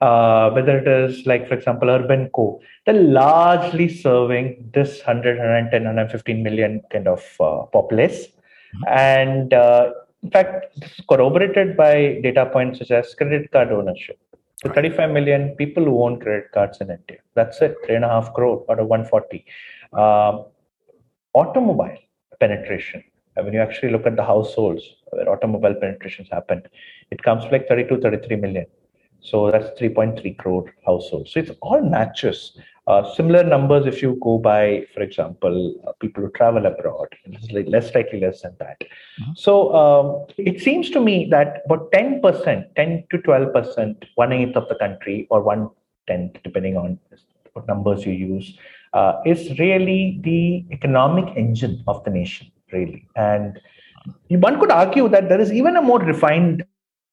uh, whether it is like, for example, Urban Co, they're largely serving this 100, 110, 115 million kind of uh, populace. Mm-hmm. And uh, in fact, this is corroborated by data points such as credit card ownership. So 35 million people who own credit cards in India. That's it, three and a half crore out of 140. Um, automobile penetration. When you actually look at the households where automobile penetrations happened, it comes like 32, 33 million. So that's 3.3 crore households. So it's all matches. Uh, similar numbers if you go by, for example, uh, people who travel abroad, it's like less likely less than that. Mm-hmm. So um, it seems to me that about 10%, 10 to 12%, one eighth of the country, or one tenth, depending on what numbers you use, uh, is really the economic engine of the nation, really. And one could argue that there is even a more refined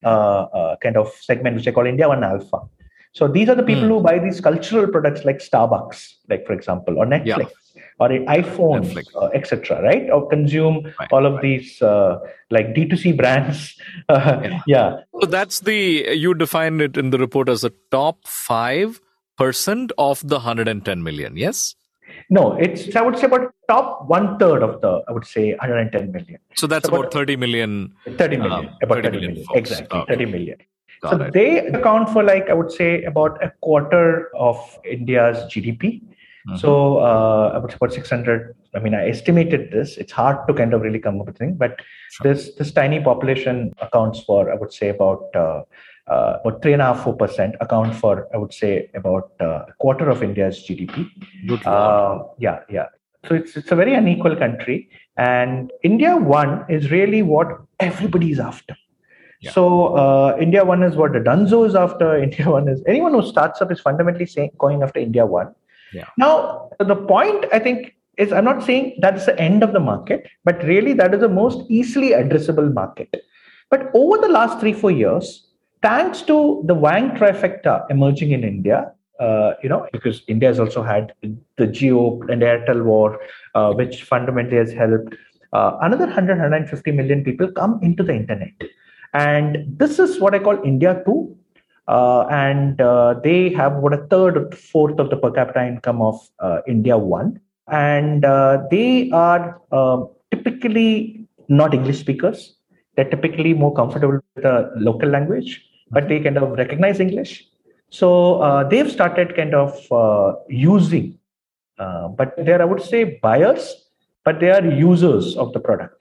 uh, uh, kind of segment, which I call India One Alpha. So these are the people mm. who buy these cultural products like Starbucks, like for example, or Netflix. Yeah. Or iPhone, uh, etc., right? Or consume right, all of right. these uh, like D2C brands. yeah. yeah. So that's the, you define it in the report as the top 5% of the 110 million, yes? No, it's I would say about top one third of the I would say 110 million. So that's so about, about 30 million. 30 million. Um, about 30 million. million exactly. Okay. 30 million. Got so it. they account for like I would say about a quarter of India's GDP. Mm-hmm. So uh, about about 600. I mean, I estimated this. It's hard to kind of really come up with thing, but sure. this this tiny population accounts for I would say about uh, uh, about three and a half four percent account for I would say about uh, a quarter of India's GDP. Uh, yeah, yeah. So it's it's a very unequal country, and India one is really what everybody is after. Yeah. So uh, India one is what the Dunzo is after. India one is anyone who starts up is fundamentally saying going after India one. Yeah. Now the point I think is I'm not saying that's the end of the market, but really that is the most easily addressable market. But over the last three four years, thanks to the Wang trifecta emerging in India, uh, you know, because India has also had the Jio and Airtel war, uh, which fundamentally has helped uh, another 100, 150 million people come into the internet. And this is what I call India 2. Uh, and uh, they have what a third or fourth of the per capita income of uh, India 1. And they are um, typically not English speakers. They're typically more comfortable with the local language but they kind of recognize English. So uh, they've started kind of uh, using, uh, but they're, I would say, buyers, but they are users of the product.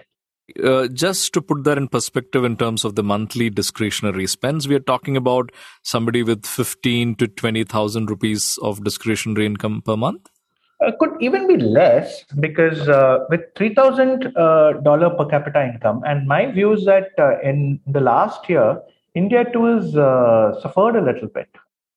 Uh, just to put that in perspective in terms of the monthly discretionary spends, we are talking about somebody with 15 to 20,000 rupees of discretionary income per month? Uh, could even be less because uh, with $3,000 uh, per capita income, and my view is that uh, in the last year, India too has uh, suffered a little bit.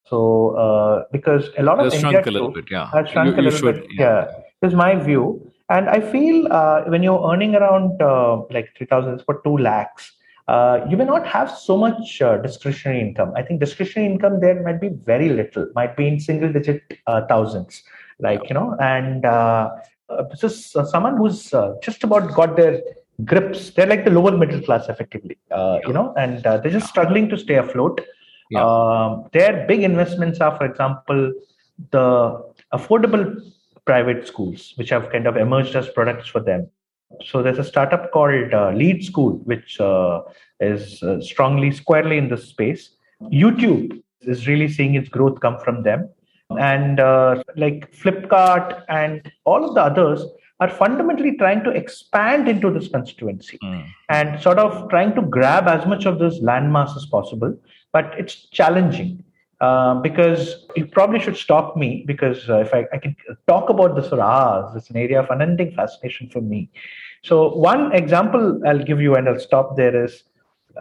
So uh, because a lot of India shrunk a little bit, yeah, has shrunk you, you a little should, bit. Yeah. yeah, is my view. And I feel uh, when you're earning around uh, like three thousand for two lakhs, uh, you may not have so much uh, discretionary income. I think discretionary income there might be very little, might be in single digit thousands, like you know. And this is someone who's just about got their grips. They're like the lower middle class, effectively, uh, you know, and uh, they're just struggling to stay afloat. Yeah. Um, their big investments are, for example, the affordable private schools, which have kind of emerged as products for them. So there's a startup called uh, Lead School, which uh, is uh, strongly, squarely in this space. YouTube is really seeing its growth come from them. And uh, like Flipkart and all of the others are fundamentally trying to expand into this constituency mm. and sort of trying to grab as much of this landmass as possible. But it's challenging uh, because you probably should stop me because uh, if I, I can talk about this for hours, it's an area of unending fascination for me. So, one example I'll give you and I'll stop there is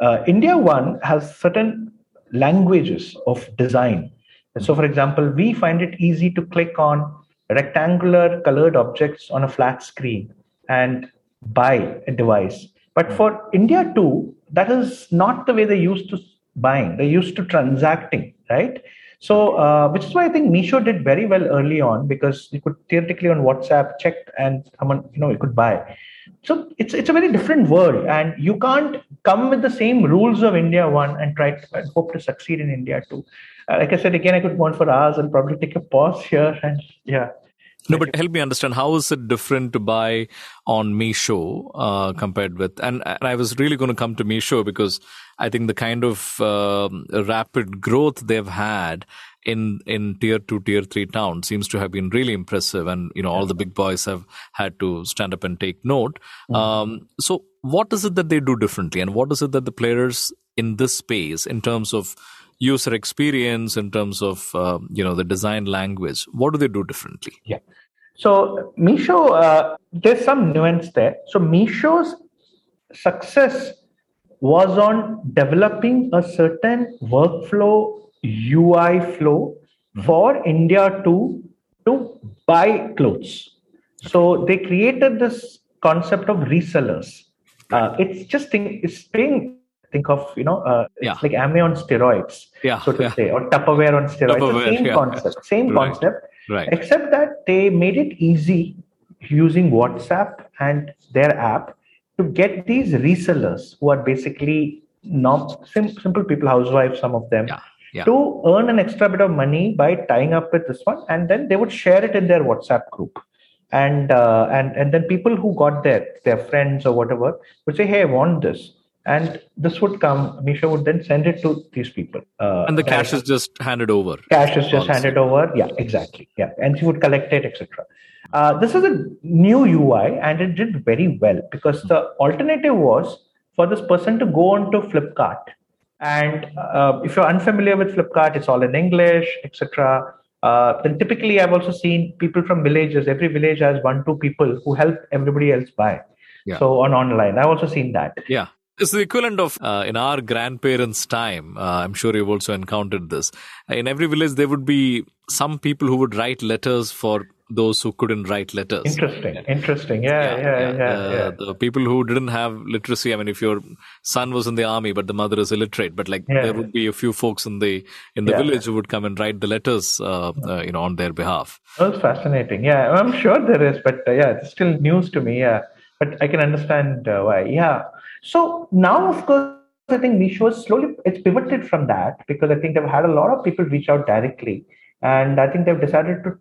uh, India One has certain languages of design. So, for example, we find it easy to click on rectangular colored objects on a flat screen and buy a device. But for India too, that is not the way they used to buying. they're used to transacting, right? So, uh, which is why I think Meesho did very well early on because you could theoretically on WhatsApp check and someone, you know, you could buy. So it's it's a very different world, and you can't come with the same rules of India one and try to and hope to succeed in India too. Uh, like I said again, I could go on for hours. I'll probably take a pause here and yeah. No, but help me understand how is it different to buy on Meesho uh, compared with, and, and I was really going to come to Meesho because I think the kind of uh, rapid growth they've had in in tier two, tier three towns seems to have been really impressive, and you know all the big boys have had to stand up and take note. Mm-hmm. Um, so, what is it that they do differently, and what is it that the players in this space, in terms of user experience, in terms of uh, you know the design language? What do they do differently? Yeah. So Meesho, uh, there's some nuance there. So Meesho's success was on developing a certain workflow UI flow mm-hmm. for India to to buy clothes. So they created this concept of resellers. Uh, it's just think, it's being think of you know uh, yeah. it's like Amway on steroids, yeah, so to yeah. say, or Tupperware on steroids. Tupperware, same concept, same right. concept, right. except that they made it easy using WhatsApp and their app to get these resellers who are basically not sim- simple people, housewives, some of them. Yeah. to earn an extra bit of money by tying up with this one and then they would share it in their whatsapp group and uh, and and then people who got there their friends or whatever would say hey i want this and this would come Meesho would then send it to these people. Uh, and the cash is just handed over. Cash is just handed over. Yeah exactly. Yeah. And she would collect it etc uh, this is a new ui and it did very well because the alternative was for this person to go on to flipkart. And uh, if you're unfamiliar with flipkart it's all in english etc uh, then typically i've also seen people from villages. Every village has one two people who help everybody else buy. Yeah. so on online. I've also seen that. Yeah it's the equivalent of uh, in our grandparents' time. Uh, I'm sure you've also encountered this. In every village, there would be some people who would write letters for those who couldn't write letters. Interesting, interesting. Yeah, yeah, yeah. yeah, uh, yeah. The people who didn't have literacy. I mean, if your son was in the army but the mother is illiterate, but like yeah. there would be a few folks in the in the village who would come and write the letters, uh, uh, you know, on their behalf. That's fascinating. Yeah, I'm sure there is, but uh, yeah, it's still news to me. Yeah, but I can understand uh, why. Yeah. So now, of course, I think Meesho has slowly it's pivoted from that because I think they've had a lot of people reach out directly, and I think they've decided to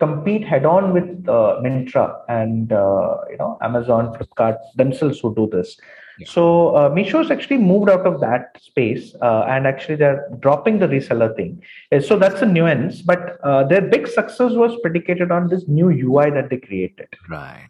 compete head on with uh, Myntra and uh, you know Amazon, Flipkart themselves who do this. Yeah. So uh, Meesho's actually moved out of that space, uh, and actually they're dropping the reseller thing. Uh, so that's a nuance, but uh, their big success was predicated on this new UI that they created. Right.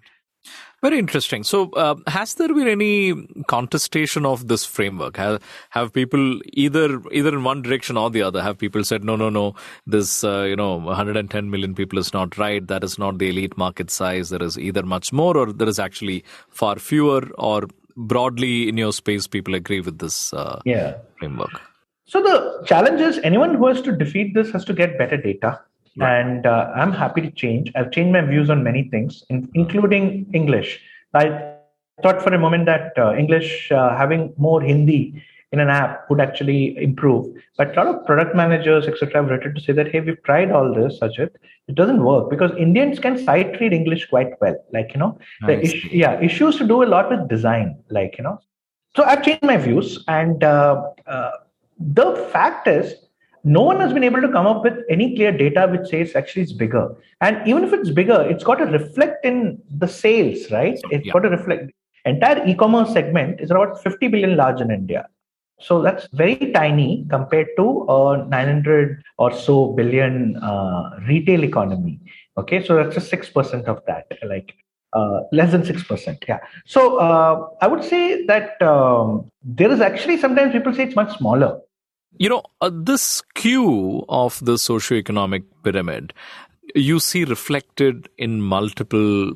Very interesting. So, uh, has there been any contestation of this framework? Have have people either either in one direction or the other? Have people said, no, no, no, this uh, you know 110 million people is not right. That is not the elite market size. There is either much more or there is actually far fewer. Or broadly in your space, people agree with this uh, yeah. framework. So the challenge is anyone who has to defeat this has to get better data Right. And uh, I'm happy to change. I've changed my views on many things, in, including English. I thought for a moment that uh, English, uh, having more Hindi in an app would actually improve. But a lot of product managers, etc., have written to say that, hey, we've tried all this, such it, it doesn't work because Indians can sight read English quite well. Like, you know, the is- yeah, issues to do a lot with design, like, you know. So I've changed my views. And uh, uh, the fact is, no one has been able to come up with any clear data which says actually it's bigger. And even if it's bigger, it's got to reflect in the sales, right? It's yeah. got to reflect. Entire e-commerce segment is about 50 billion large in India. So that's very tiny compared to a 900 or so billion uh, retail economy. Okay, so that's just six percent of that, like uh, less than six percent. Yeah. So uh, I would say that um, there is actually sometimes people say it's much smaller you know, uh, this skew of the socioeconomic pyramid, you see reflected in multiple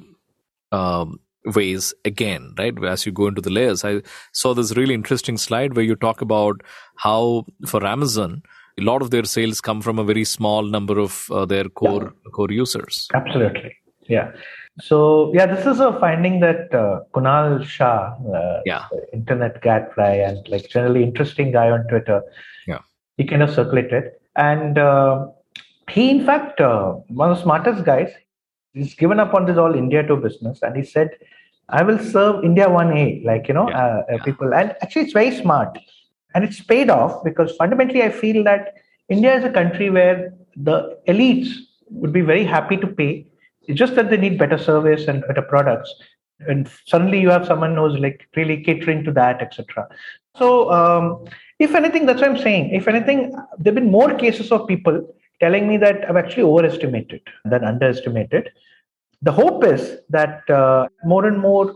um, ways again, right? As you go into the layers. I saw this really interesting slide where you talk about how for Amazon, a lot of their sales come from a very small number of uh, their core yeah. core users. Absolutely. Yeah. So yeah, this is a finding that uh, Kunal Shah, uh, yeah. internet gadfly and like generally interesting guy on Twitter, he kind of circulated, and uh, he in fact uh, one of the smartest guys. He's given up on this all India to business, and he said, "I will serve India one A, like you know, yeah. Uh, yeah. people." And actually, it's very smart, and it's paid off because fundamentally, I feel that India is a country where the elites would be very happy to pay it's just that they need better service and better products. And suddenly you have someone who's like really catering to that, etc. So, um, if anything, that's what I'm saying. If anything, there have been more cases of people telling me that I've actually overestimated than underestimated. The hope is that uh, more and more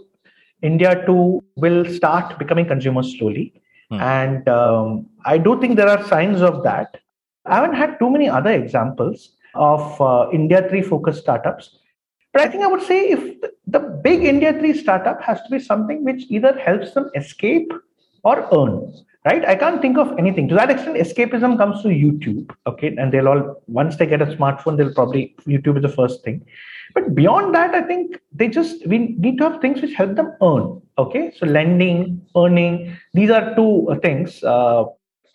India too will start becoming consumers slowly. Hmm. And um, I do think there are signs of that. I haven't had too many other examples of uh, India 3 focused startups. But I think I would say if the big India 3 startup has to be something which either helps them escape or earn, right? I can't think of anything. To that extent, escapism comes to YouTube, okay? And they'll all, once they get a smartphone, they'll probably, YouTube is the first thing. But beyond that, I think they just, we need to have things which help them earn, okay? So lending, earning, these are two things. Uh,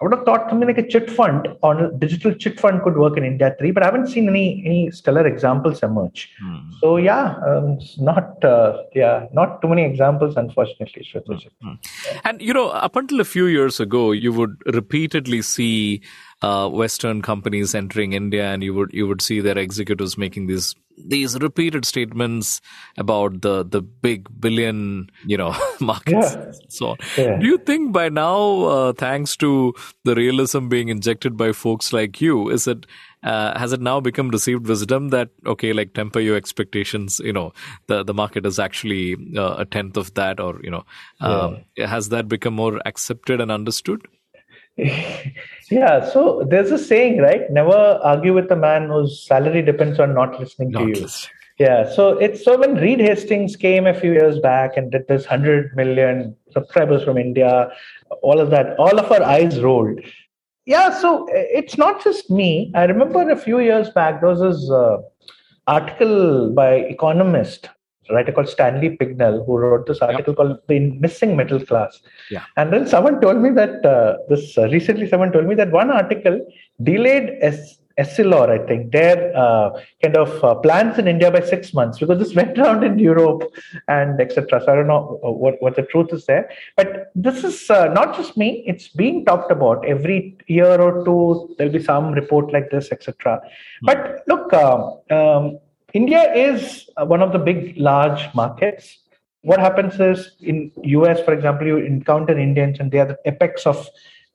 I would have thought something like a chit fund or a digital chit fund could work in India 3, but I haven't seen any any stellar examples emerge. Hmm. So yeah, um, not uh, yeah, not too many examples, unfortunately. Hmm. And you know, up until a few years ago, you would repeatedly see uh, Western companies entering India, and you would you would see their executives making these these repeated statements about the the big billion you know markets yeah. so on. Yeah. Do you think by now, uh, thanks to the realism being injected by folks like you, is it uh, has it now become received wisdom that okay, like temper your expectations? You know, the the market is actually uh, a tenth of that, or you know, um, yeah. has that become more accepted and understood? yeah, so there's a saying, right? Never argue with a man whose salary depends on not listening not to you. Listening. Yeah, so it's so when Reed Hastings came a few years back and did this 100 million subscribers from India, all of that, all of our eyes rolled. Yeah, so it's not just me. I remember a few years back, there was this uh, article by Economist writer called Stanley Pignal who wrote this article yep. called "The Missing Middle Class." Yeah. And then someone told me that uh, this uh, recently someone told me that one article delayed S- Essilor, I think, their uh, kind of uh, plans in India by six months because this went around in Europe and etc. So I don't know uh, what, what the truth is there. But this is uh, not just me, it's being talked about every year or two. There'll be some report like this, etc. Mm-hmm. But look, um, um India is uh, one of the big, large markets. What happens is in US, for example, you encounter Indians and they are the apex of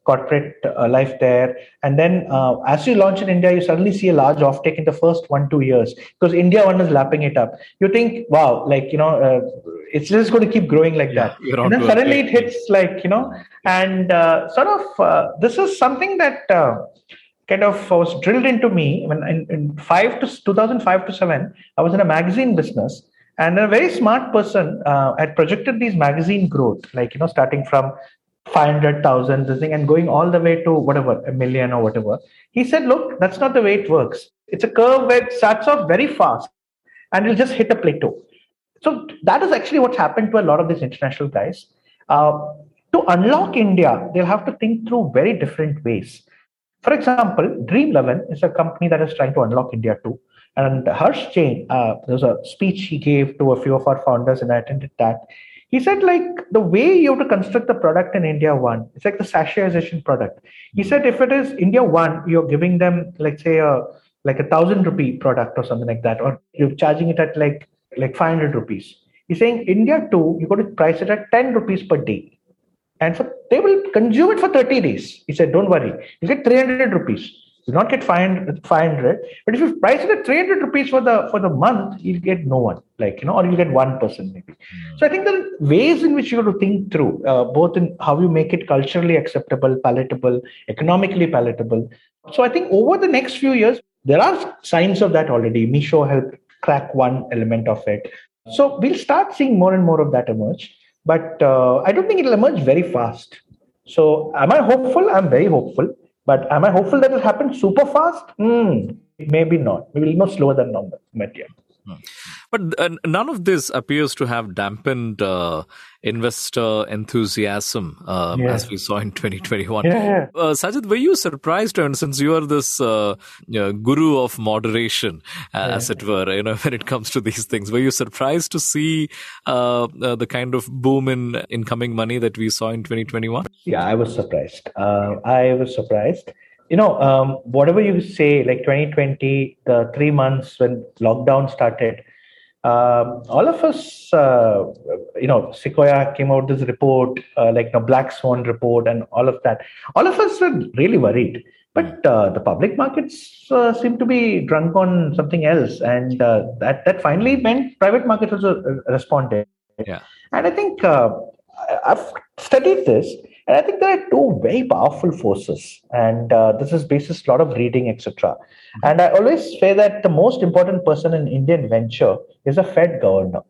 corporate uh, life there. And then uh, as you launch in India, you suddenly see a large offtake in the first one, two years because India one is lapping it up. You think, wow, like, you know, uh, it's just going to keep growing like yeah, that. And then suddenly it hits like, you know, and uh, sort of uh, this is something that kind of was drilled into me when in, in five to 2005 to seven, I was in a magazine business, and a very smart person uh, had projected these magazine growth, like you know, starting from 500,000 this thing and going all the way to whatever a million or whatever. He said, "Look, that's not the way it works. It's a curve where it starts off very fast, and it'll just hit a plateau." So that is actually what's happened to a lot of these international guys. Uh, to unlock India, they'll have to think through very different ways. For example, Dream11 is a company that is trying to unlock India too. And Harsh Jain, uh, there was a speech he gave to a few of our founders, and I attended that. He said, like, the way you have to construct the product in India One, it's like the sachetization product. He said, if it is India One, you're giving them, let's say, a like a thousand rupee product or something like that, or you're charging it at like like 500 rupees. He's saying India 2, you got to price it at 10 rupees per day and for they will consume it for 30 days. He said, Don't worry, you get 300 rupees. You not get 500, 500, but if you price it at 300 rupees for the for the month, you'll get no one, like you know, or you'll get one person maybe. Mm. So I think there are ways in which you have to think through, uh, both in how you make it culturally acceptable, palatable, economically palatable. So I think over the next few years, there are signs of that already. Meesho helped crack one element of it. So we'll start seeing more and more of that emerge but uh, I don't think it'll emerge very fast. So, am I hopeful? I'm very hopeful. But am I hopeful that it'll happen super fast? Mm, maybe not. Maybe a little slower than normal. But yeah. Hmm. But uh, none of this appears to have dampened uh, investor enthusiasm um, yeah. as we saw in 2021. Yeah, yeah. Uh, Sajith, were you surprised, and since you are this uh, you know, guru of moderation, uh, as it were, you know, when it comes to these things, were you surprised to see uh, the kind of boom in incoming money that we saw in 2021? Yeah, I was surprised. I was surprised you know, um, whatever you say, like 2020, the three months when lockdown started, um, all of us, uh, you know, Sequoia came out this report, uh, like the Black Swan report, and all of that. All of us were really worried. But hmm. uh, the public markets uh, seem to be drunk on something else, and uh, that that finally meant private markets also uh, responded. Yeah. And I think I've studied this And I think there are two very powerful forces, and uh, this is basis a lot of reading, etc. And I always say that the most important person in Indian venture is a Fed governor.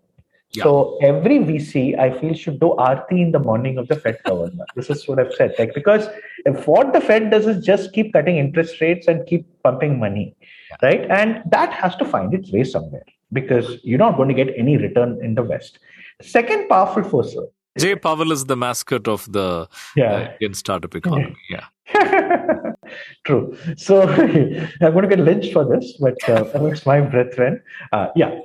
Yeah. So every VC, I feel, should do Aarti in the morning of the Fed governor. this is what I've said. Like because if what the Fed does is just keep cutting interest rates and keep pumping money, yeah. right? And that has to find its way somewhere because you're not going to get any return in the West. Second powerful force. Jay Powell is the mascot of the yeah. uh, Indian startup economy. Yeah. True. So I'm going to get lynched for this, but uh, amongst my brethren, uh, yeah.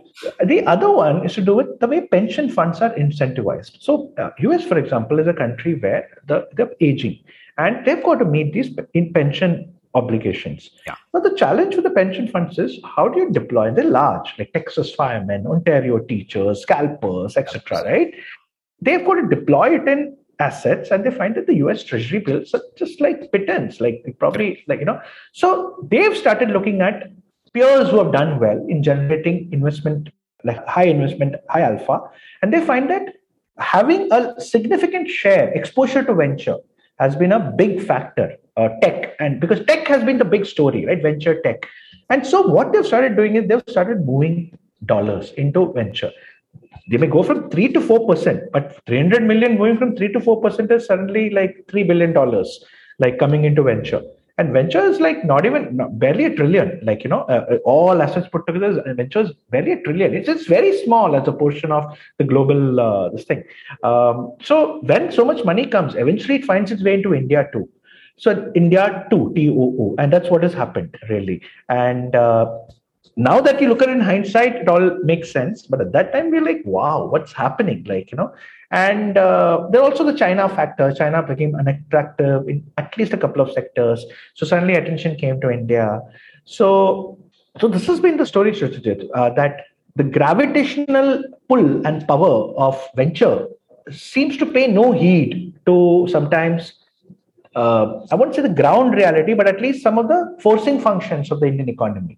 The other one is to do with the way pension funds are incentivized. So, uh, US, for example, is a country where the, they're aging and they've got to meet these in pension obligations. Yeah. But the challenge with the pension funds is how do you deploy? They're large, like Texas firemen, Ontario teachers, CalPERS, etc. Right? They've got to deploy it in assets and they find that the US Treasury bills are just like pittance, like probably like you know. So they've started looking at peers who have done well in generating investment, like high investment, high alpha, and they find that having a significant share exposure to venture has been a big factor. Uh, tech and because tech has been the big story, right? Venture tech, and so what they've started doing is they've started moving dollars into venture they may go from 3 to 4%, but 300 million going from 3 to 4% is suddenly like $3 billion, like coming into venture. And venture is like not even, not, barely a trillion, like, you know, uh, uh all assets put together, venture is barely a trillion. It's just very small as a portion of the global, uh, this thing. Um, so when so much money comes, eventually it finds its way into India too. So India too, TOO, and that's what has happened really. And uh, now that you look at it in hindsight, it all makes sense. But at that time, we're like, wow, what's happening? Like, you know, and uh, there also the China factor. China became unattractive in at least a couple of sectors. So suddenly attention came to India. So, so this has been the story, uh, that the gravitational pull and power of venture seems to pay no heed to sometimes uh, I won't say the ground reality, but at least some of the forcing functions of the Indian economy.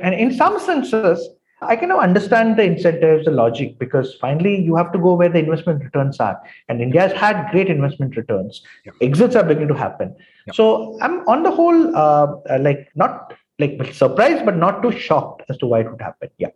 And in some senses, I can now understand the incentives, the logic, because finally you have to go where the investment returns are. And India has had great investment returns. Yeah. Exits are beginning to happen. Yeah. So I'm on the whole, uh, like not like surprised, but not too shocked as to why it would happen. Yeah.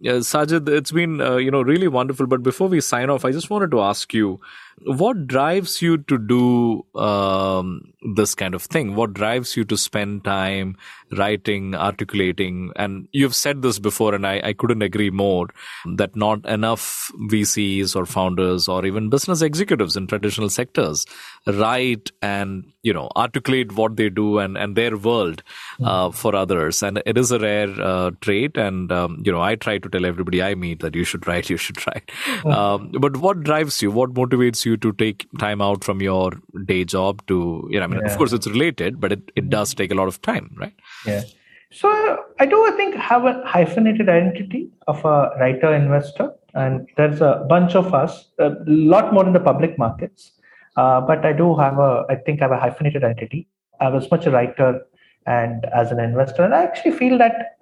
Yeah, Sajith, it's been uh, you know really wonderful. But before we sign off, I just wanted to ask you, what drives you to do um, this kind of thing? What drives you to spend time writing, articulating? And you've said this before, and I, I couldn't agree more that not enough VCs or founders or even business executives in traditional sectors write and you know articulate what they do and and their world uh, for others. And it is a rare uh, trait. And um, you know, I try to tell everybody I meet that you should write, you should write. Um, but what drives you? What motivates you? You to take time out from your day job to you know I mean yeah. of course it's related but it, it does take a lot of time right yeah so I do I think have a hyphenated identity of a writer investor and there's a bunch of us a lot more in the public markets uh, but I do have a I think I have a hyphenated identity I was much a writer and as an investor and I actually feel that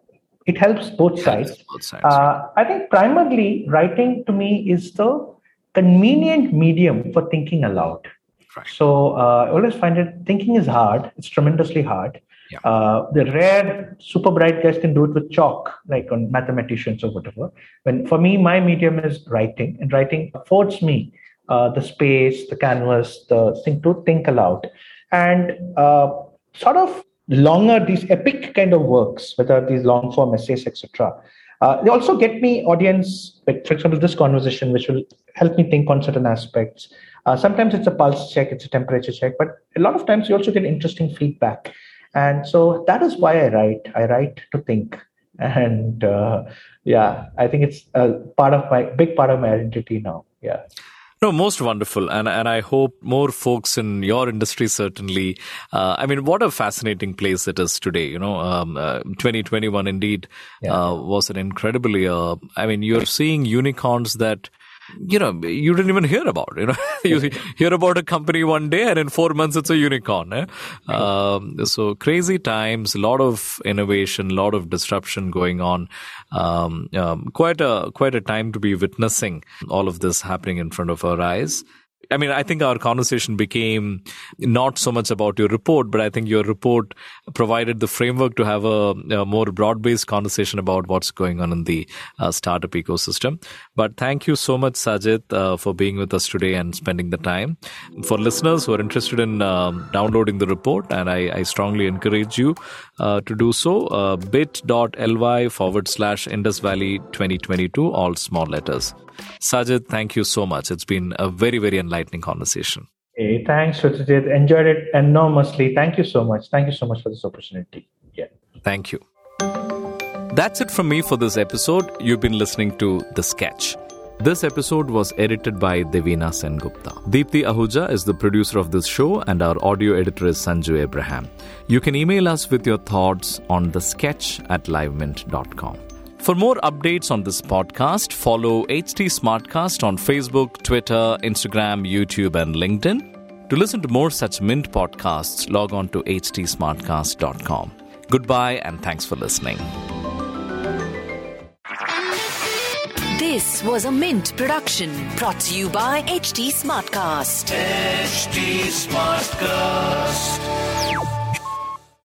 it helps both sides. Both sides. Uh, I think primarily writing to me is the convenient medium for thinking aloud. Right. So uh, I always find it thinking is hard. It's tremendously hard. Yeah. Uh, the rare super bright guys can do it with chalk, like on mathematicians or whatever. When for me, my medium is writing, and writing affords me uh, the space, the canvas, the thing to think aloud, and uh, sort of longer these epic kind of works, whether these long form essays, etc. Uh, they also get me audience, like for example, this conversation, which will help me think on certain aspects. Uh, sometimes it's a pulse check, it's a temperature check, but a lot of times you also get interesting feedback. And so that is why I write. I write to think. And uh, yeah, I think it's a part of my big part of my identity now. Yeah. No, most wonderful, and and I hope more folks in your industry certainly. Uh, I mean, what a fascinating place it is today. You know, um, uh, 2021 indeed yeah. uh, was an incredibly. Uh, I mean, you're seeing unicorns that you know, you didn't even hear about. You know, you hear about a company one day, and in four months, it's a unicorn. Eh? Um, so crazy times, a lot of innovation, a lot of disruption going on. Um, um, quite a quite a time to be witnessing all of this happening in front of our eyes. I mean, I think our conversation became not so much about your report, but I think your report provided the framework to have a, a more broad based conversation about what's going on in the uh, startup ecosystem. But thank you so much, Sajith, uh, for being with us today and spending the time. For listeners who are interested in um, downloading the report, and I, I strongly encourage you uh, to do so, uh, bit.ly forward slash Indus Valley 2022, all small letters. Sajith, thank you so much. It's been a very, very enlightening conversation. Hey, thanks, Sruthijith. Enjoyed it enormously. Thank you so much. Thank you so much for this opportunity. Yeah. Thank you. That's it from me for this episode. You've been listening to The Sketch. This episode was edited by Devina Sengupta. Deepthi Ahuja is the producer of this show, and our audio editor is Sanju Abraham. You can email us with your thoughts on the sketch at livemint.com. For more updates on this podcast, follow HT Smartcast on Facebook, Twitter, Instagram, YouTube, and LinkedIn. To listen to more such Mint podcasts, log on to htsmartcast.com. Goodbye and thanks for listening. This was a Mint production brought to you by HT Smartcast. HT Smartcast.